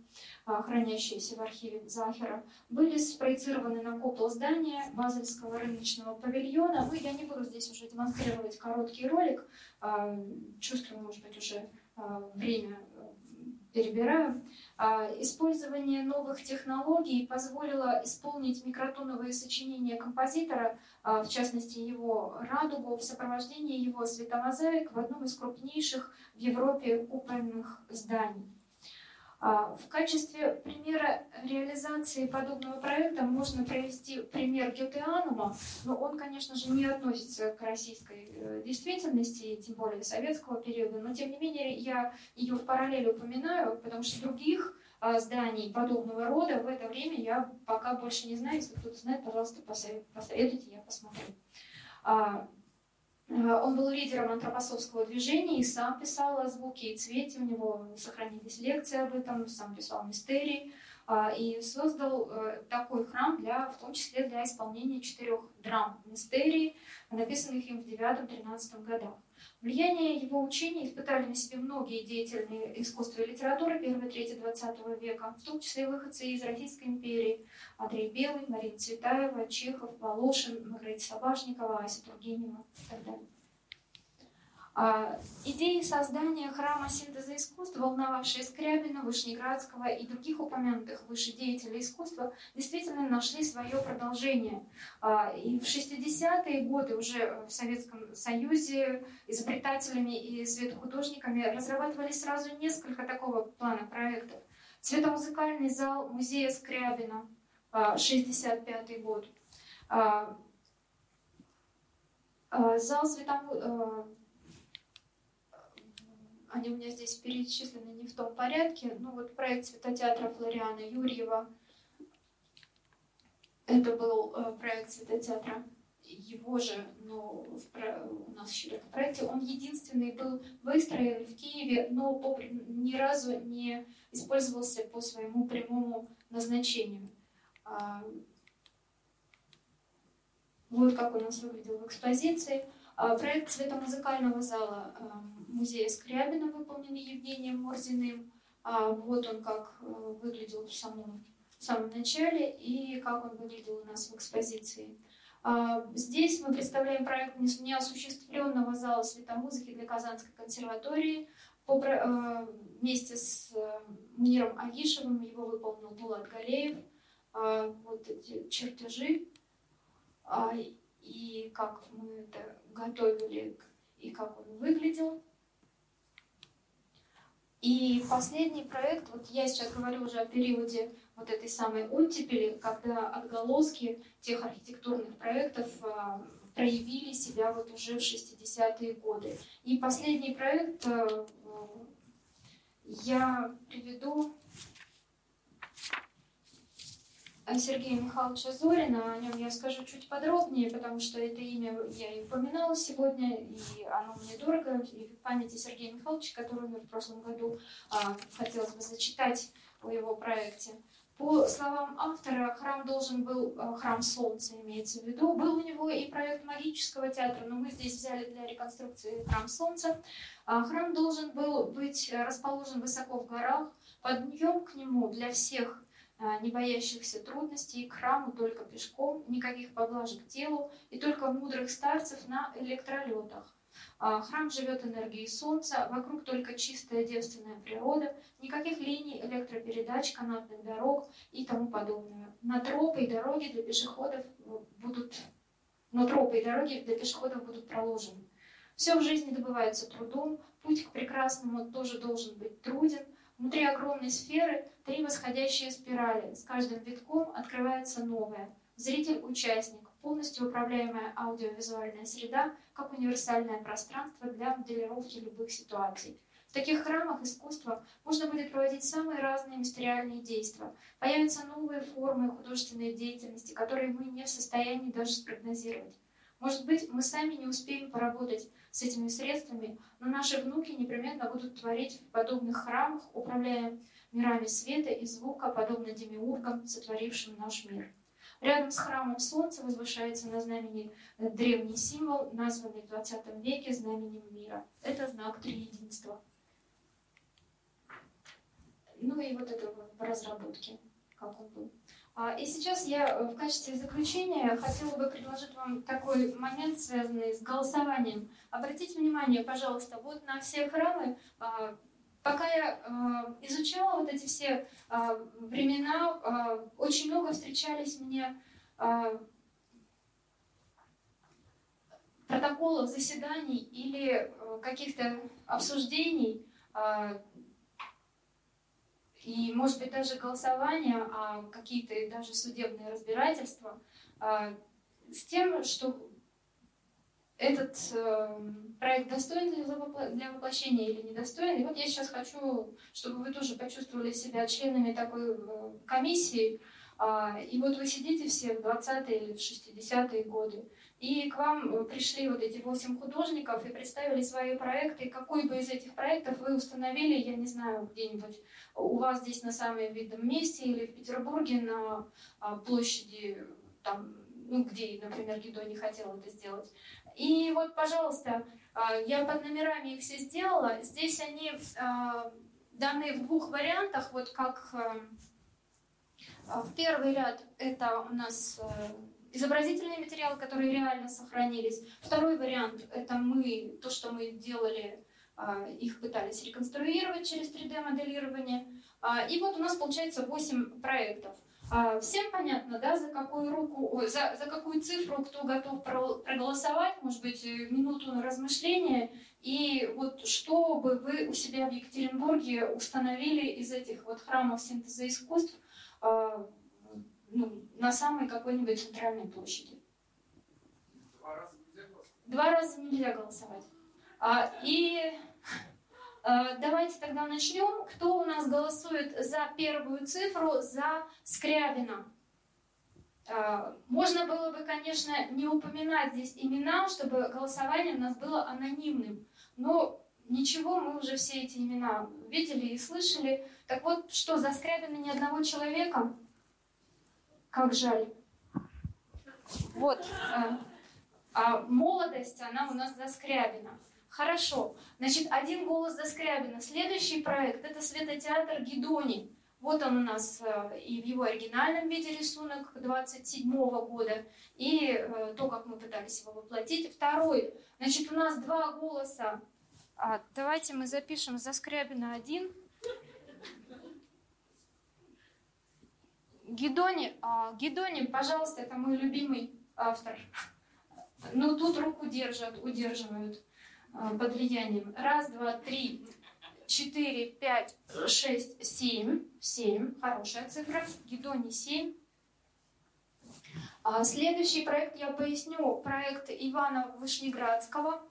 Speaker 2: э, хранящиеся в архиве Захера, были спроецированы на купол здания Базельского рыночного павильона. Ну, я не буду здесь уже демонстрировать короткий ролик. Чувствую, может быть, уже время перебираю. А, использование новых технологий позволило исполнить микротоновые сочинения композитора, а, в частности его «Радугу», в сопровождении его светомозаик в одном из крупнейших в Европе купольных зданий. А, в качестве примера реализации подобного проекта можно привести пример Гетеанума, но он, конечно же, не относится к российской э, действительности, тем более советского периода, но тем не менее я ее в параллели упоминаю, потому что других а, зданий подобного рода в это время я пока больше не знаю. Если кто-то знает, пожалуйста, посоветуйте, я посмотрю. Э, он был лидером антропосовского движения и сам писал о звуке и цвете. У него сохранились лекции об этом, сам писал мистерии а, и создал э, такой храм, для, в том числе для исполнения четырех драм мистерий, написанных им в 9-13 годах. Влияние его учений испытали на себе многие деятельные искусства и литературы первой трети XX века, в том числе выходцы из Российской империи Андрей Белый, Марина Цветаева, Чехов, Волошин, Маргарита Собашникова, Ася Тургенева и так далее. А, идеи создания храма синтеза искусств, волновавшие Скрябина, Вышнеградского и других упомянутых выше деятелей искусства, действительно нашли свое продолжение. А, и в 60-е годы уже в Советском Союзе изобретателями и светохудожниками разрабатывали сразу несколько такого плана проектов. Цветомузыкальный зал музея Скрябина, 65 год. А, зал светому они у меня здесь перечислены не в том порядке. Ну вот проект цветотеатра Флориана Юрьева. Это был э, проект цветотеатра его же, но в, у нас еще в проекте, он единственный был выстроен в Киеве, но по, ни разу не использовался по своему прямому назначению. А, вот как у нас выглядел в экспозиции. А, проект цвета музыкального зала эм, музея Скрябина, выполненный Евгением Морзиным. А, вот он как э, выглядел в самом, в самом начале и как он выглядел у нас в экспозиции. А, здесь мы представляем проект неосуществленного зала светомузыки для Казанской консерватории. Э, вместе с э, Миром Агишевым его выполнил Булат Галеев. Вот эти чертежи и как мы это готовили и как он выглядел. И последний проект, вот я сейчас говорю уже о периоде вот этой самой оттепели, когда отголоски тех архитектурных проектов а, проявили себя вот уже в 60-е годы. И последний проект а, я приведу Сергея Михайловича Зорина. О нем я скажу чуть подробнее, потому что это имя я и упоминала сегодня, и оно мне дорого. И в памяти Сергея Михайловича, который умер в прошлом году, а, хотелось бы зачитать о его проекте. По словам автора, храм должен был, а, храм Солнца имеется в виду, был у него и проект магического театра, но мы здесь взяли для реконструкции храм Солнца. А, храм должен был быть расположен высоко в горах, подъем к нему для всех не боящихся трудностей, к храму только пешком, никаких поблажек телу и только мудрых старцев на электролетах. А, храм живет энергией солнца, вокруг только чистая девственная природа, никаких линий электропередач, канатных дорог и тому подобное. На тропы и дороги для пешеходов будут, но тропы и дороги для пешеходов будут проложены. Все в жизни добывается трудом, путь к прекрасному тоже должен быть труден, Внутри огромной сферы три восходящие спирали. С каждым витком открывается новая. Зритель-участник, полностью управляемая аудиовизуальная среда, как универсальное пространство для моделировки любых ситуаций. В таких храмах искусства можно будет проводить самые разные мистериальные действия. Появятся новые формы художественной деятельности, которые мы не в состоянии даже спрогнозировать. Может быть, мы сами не успеем поработать с этими средствами, но наши внуки непременно будут творить в подобных храмах, управляя мирами света и звука, подобно демиургам, сотворившим наш мир. Рядом с храмом Солнца возвышается на знамени древний символ, названный в 20 веке знаменем мира. Это знак триединства. Ну и вот это в разработке, как он был. А, и сейчас я э, в качестве заключения хотела бы предложить вам такой момент, связанный с голосованием. Обратите внимание, пожалуйста, вот на все храмы, а, пока я а, изучала вот эти все времена, очень много встречались мне протоколов заседаний или э, каких-то обсуждений, и, может быть, даже голосование, а какие-то даже судебные разбирательства а, с тем, что этот э, проект достоин для воплощения или недостоин. И вот я сейчас хочу, чтобы вы тоже почувствовали себя членами такой э, комиссии. Э, и вот вы сидите все в 20-е или в 60-е годы, и к вам э, пришли вот эти восемь художников и представили свои проекты. Какой бы из этих проектов вы установили, я не знаю, где-нибудь у вас здесь на самом видном месте или в Петербурге на а, площади, там, ну, где, например, Гидо не хотел это сделать. И вот, пожалуйста, а, я под номерами их все сделала. Здесь они а, даны в двух вариантах, вот как в первый ряд это у нас изобразительные материалы, которые реально сохранились. Второй вариант — это мы, то, что мы делали а, их пытались реконструировать через 3D-моделирование. А, и вот у нас получается 8 проектов. А, всем понятно, да, за какую руку, за, за какую цифру кто готов проголосовать, может быть, э, минуту на размышление, и вот что бы вы у себя в Екатеринбурге установили из этих вот храмов синтеза искусств ну, на самой какой-нибудь центральной площади. Два раза нельзя голосовать. А, и а, давайте тогда начнем. Кто у нас голосует за первую цифру, за Скрябина? А, можно было бы, конечно, не упоминать здесь имена, чтобы голосование у нас было анонимным. Но ничего, мы уже все эти имена видели и слышали. Так вот, что, за Скрябина ни одного человека? Как жаль. Вот. А, а молодость, она у нас за Скрябина. Хорошо. Значит, один голос за Скрябина. Следующий проект – это светотеатр Гидони. Вот он у нас э, и в его оригинальном виде рисунок 27 -го года, и э, то, как мы пытались его воплотить. Второй. Значит, у нас два голоса. А, давайте мы запишем за Скрябина один. Гидони, а, Гидони, пожалуйста, это мой любимый автор. Ну, тут руку держат, удерживают. А, под влиянием. Раз, два, три, четыре, пять, шесть, семь. Семь. Хорошая цифра. Гедони семь. А, следующий проект я поясню. Проект Ивана Вышнеградского.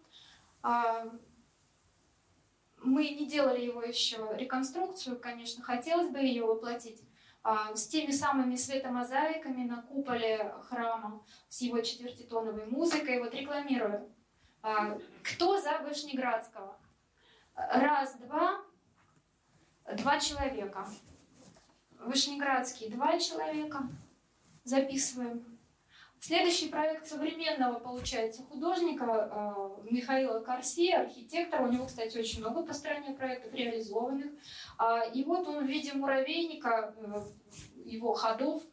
Speaker 2: Мы не делали его еще реконструкцию, конечно, хотелось бы ее воплотить с теми самыми светомозаиками на куполе храма, с его четвертитоновой музыкой. Вот рекламирую. А, кто за Вышнеградского? Раз, два, два человека. Вышнеградский два человека. Записываем. Следующий проект современного, получается, художника а, Михаила Корси, архитектора. У него, кстати, очень много по стране проектов реализованных. А, и вот он в виде муравейника, э, его ходов,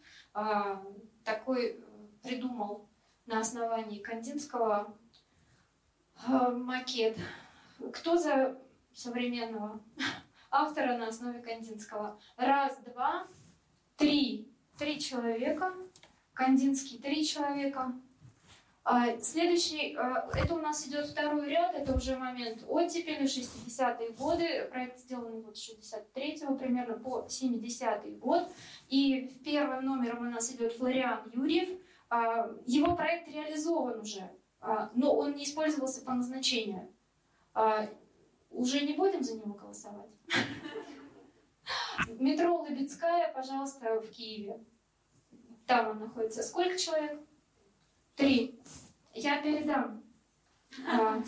Speaker 2: такой э, придумал на основании Кандинского Э, макет. Кто за современного автора на основе Кандинского? Раз, два, три. Три человека. Кандинский три человека. А, следующий, э, это у нас идет второй ряд, это уже момент оттепели, 60-е годы. Проект сделан вот с 63-го примерно по 70-й год. И в первом номером у нас идет Флориан Юрьев. А, его проект реализован уже. А, но он не использовался по назначению. Уже не будем за него голосовать? Метро Лыбецкая, пожалуйста, в Киеве. Там он находится. Сколько человек? Три. Я передам. А,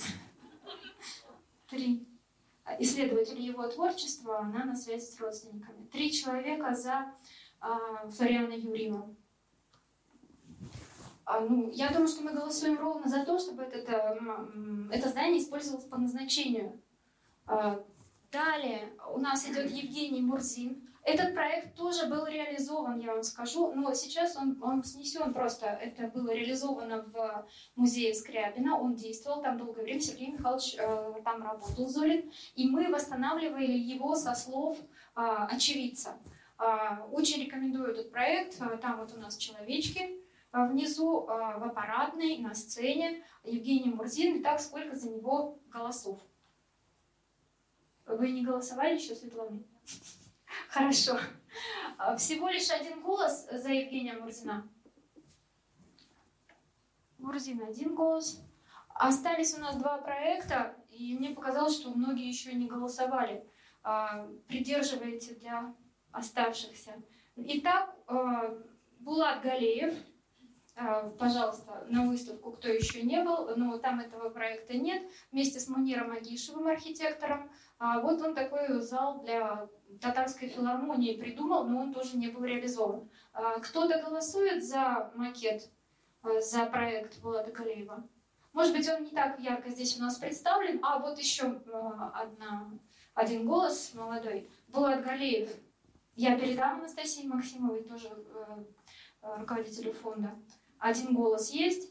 Speaker 2: три исследователь его творчества, она на связи с родственниками. Три человека за а, Флориана Юрьева. А, ну, я думаю, что мы голосуем ровно за то, чтобы это, это здание использовалось по назначению. А, далее у нас идет Евгений Мурзин. Этот проект тоже был реализован, я вам скажу, но сейчас он, он снесен просто. Это было реализовано в музее Скрябина, он действовал там долгое время, Сергей Михайлович э, там работал, Золин, и мы восстанавливали его со слов э, очевидца. Э, очень рекомендую этот проект, там вот у нас человечки, внизу в аппаратной, на сцене Евгений Мурзин. Итак, сколько за него голосов? Вы не голосовали еще, Светлана? Хорошо. А, всего лишь один голос за Евгения Мурзина. Мурзин один голос. Остались у нас два проекта, и мне показалось, что многие еще не голосовали. А, придерживаете для оставшихся. Итак, а, Булат Галеев, пожалуйста, на выставку, кто еще не был, но там этого проекта нет, вместе с Муниром Агишевым, архитектором. Вот он такой зал для татарской филармонии придумал, но он тоже не был реализован. А, кто-то голосует за макет, а, за проект Булата Галеева. Может быть, он не так ярко здесь у нас представлен, а вот еще а, одна, один голос молодой. Булат Галеев. Я передам Анастасии Максимовой, тоже руководителю фонда. Один голос есть.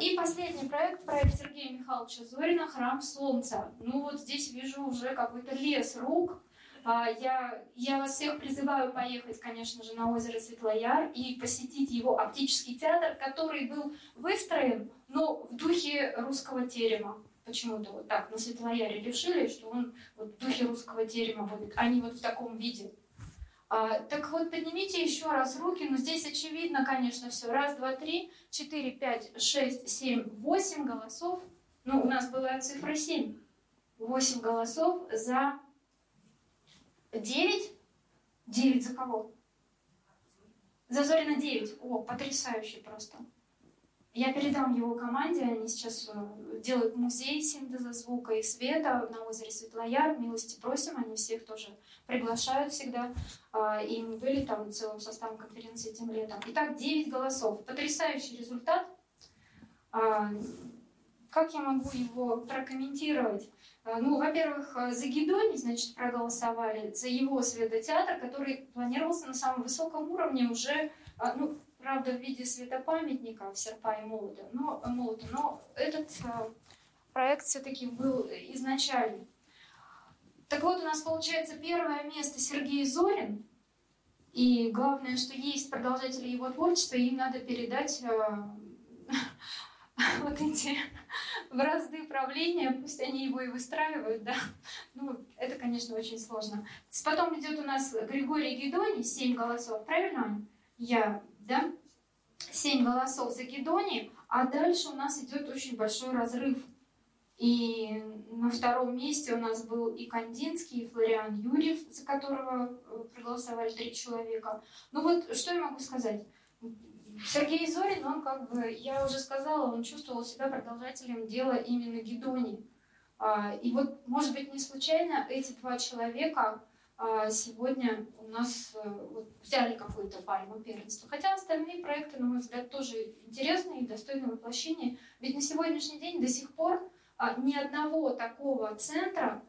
Speaker 2: И последний проект, проект Сергея Михайловича Зорина «Храм Солнца». Ну вот здесь вижу уже какой-то лес рук, а, я, я вас всех призываю поехать, конечно же, на озеро Светлояр и посетить его оптический театр, который был выстроен, но в духе русского терема. Почему-то вот так на Светлояре решили, что он вот в духе русского терема будет, а не вот в таком виде. А, так вот, поднимите еще раз руки. Ну, здесь очевидно, конечно, все. Раз, два, три, четыре, пять, шесть, семь, восемь голосов. Ну, у нас была цифра семь. Восемь голосов за Девять? Девять за кого? За Зорина девять. О, потрясающе просто. Я передам его команде, они сейчас э, делают музей синтеза звука и света на озере Светлояр. Милости просим, они всех тоже приглашают всегда. А, и мы были там целым составом конференции этим летом. Итак, 9 голосов. Потрясающий результат. А, как я могу его прокомментировать? А, ну, во-первых, э, за Гедони, значит, проголосовали, за его светотеатр, который планировался на самом высоком уровне уже, ну, правда, в виде светопамятников серпа и молота, но, молота, но этот э, проект все-таки был изначальный. Так вот, у нас получается первое место Сергей Зорин, и главное, что есть продолжатели его творчества, им надо передать э, вот эти бразды правления, пусть они его и выстраивают, да. Ну, это, конечно, очень сложно. Потом идет у нас Григорий Гедоний, семь голосов, правильно? Я, да? Семь голосов за Гедоний, а дальше у нас идет очень большой разрыв. И на втором месте у нас был и Кандинский, и Флориан Юрьев, за которого э, проголосовали три человека. Ну вот, что я могу сказать? Сергей Зорин, он как бы, я уже сказала, он чувствовал себя продолжателем дела именно Гедони. А, и вот, может быть, не случайно эти два человека сегодня у нас э, вот, взяли какую-то пальму первенства. Хотя остальные проекты, на мой взгляд, тоже интересные и достойны воплощения. Ведь на сегодняшний день до сих пор а, ни одного такого центра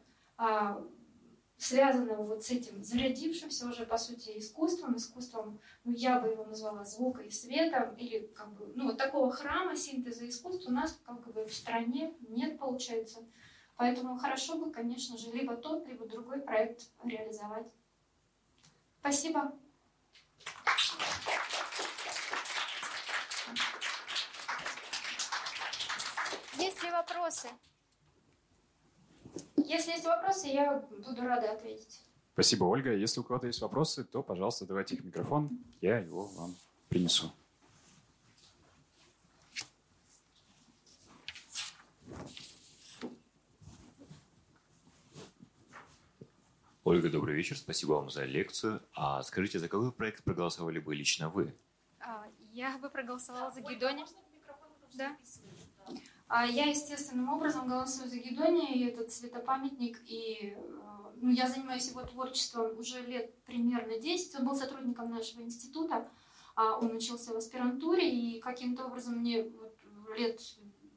Speaker 2: связанного вот с этим зарядившимся уже, по сути, искусством, искусством, ну, я бы его назвала звука и света, или как бы, ну, вот такого храма синтеза искусства у нас как бы в стране нет, получается. Поэтому хорошо бы, конечно же, либо тот, либо другой проект реализовать. Спасибо. Есть ли вопросы? Если есть вопросы, я буду рада ответить.
Speaker 1: Спасибо, Ольга. Если у кого-то есть вопросы, то, пожалуйста, давайте их микрофон. Я его вам принесу.
Speaker 3: Ольга, добрый вечер. Спасибо вам за лекцию. А скажите, за какой проект проголосовали бы лично вы?
Speaker 2: А, я бы проголосовала за Гедони. Да. А я естественным образом голосую за Гедония, и этот цветопамятник, и э, ну, я занимаюсь его творчеством уже лет примерно 10. Он был сотрудником нашего института, а он учился в аспирантуре, и каким-то образом мне вот лет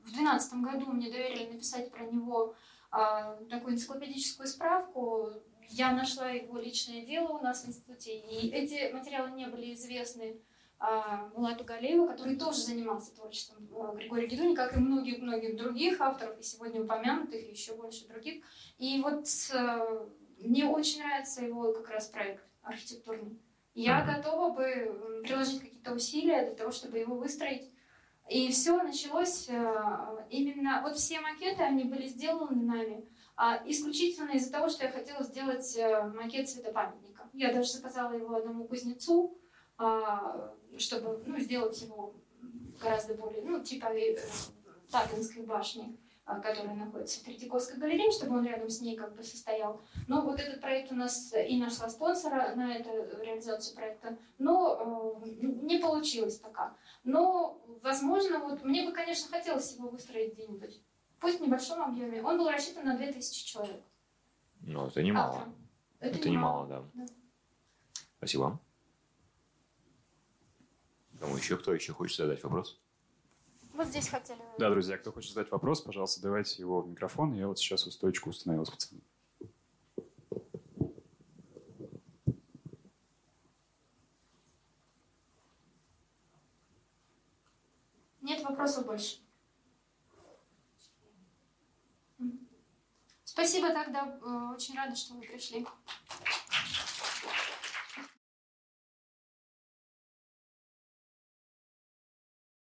Speaker 2: в 2012 году мне доверили написать про него а, такую энциклопедическую справку. Я нашла его личное дело у нас в институте, и эти материалы не были известны а, Мулату Галееву, который тоже занимался творчеством а, Григория Гедуни, как и многих-многих других авторов, и сегодня упомянутых, и еще больше других. И вот а, мне очень нравится его как раз проект архитектурный. Я готова бы приложить какие-то усилия для того, чтобы его выстроить. И все началось именно... Вот все макеты, они были сделаны нами исключительно из-за того, что я хотела сделать макет цветопамятника. Я даже заказала его одному кузнецу, а, чтобы ну, сделать его гораздо более, ну, типа э, Тавринской башни, а, которая находится в Третьяковской галерее, чтобы он рядом с ней как бы состоял. Но вот этот проект у нас и нашла спонсора на эту реализацию проекта, но э, не получилось пока. Но, возможно, вот мне бы, конечно, хотелось его выстроить где-нибудь, пусть в небольшом объеме. Он был рассчитан на 2000 человек.
Speaker 3: Ну, это немало. Это, это немало, немало да. да. Спасибо. Кому еще? Кто еще хочет задать вопрос?
Speaker 2: Вот здесь хотели.
Speaker 1: Да, друзья, кто хочет задать вопрос, пожалуйста, давайте его в микрофон. Я вот сейчас устойчику установил специально.
Speaker 2: Нет вопросов больше. Спасибо тогда. Э, очень рада, что вы пришли.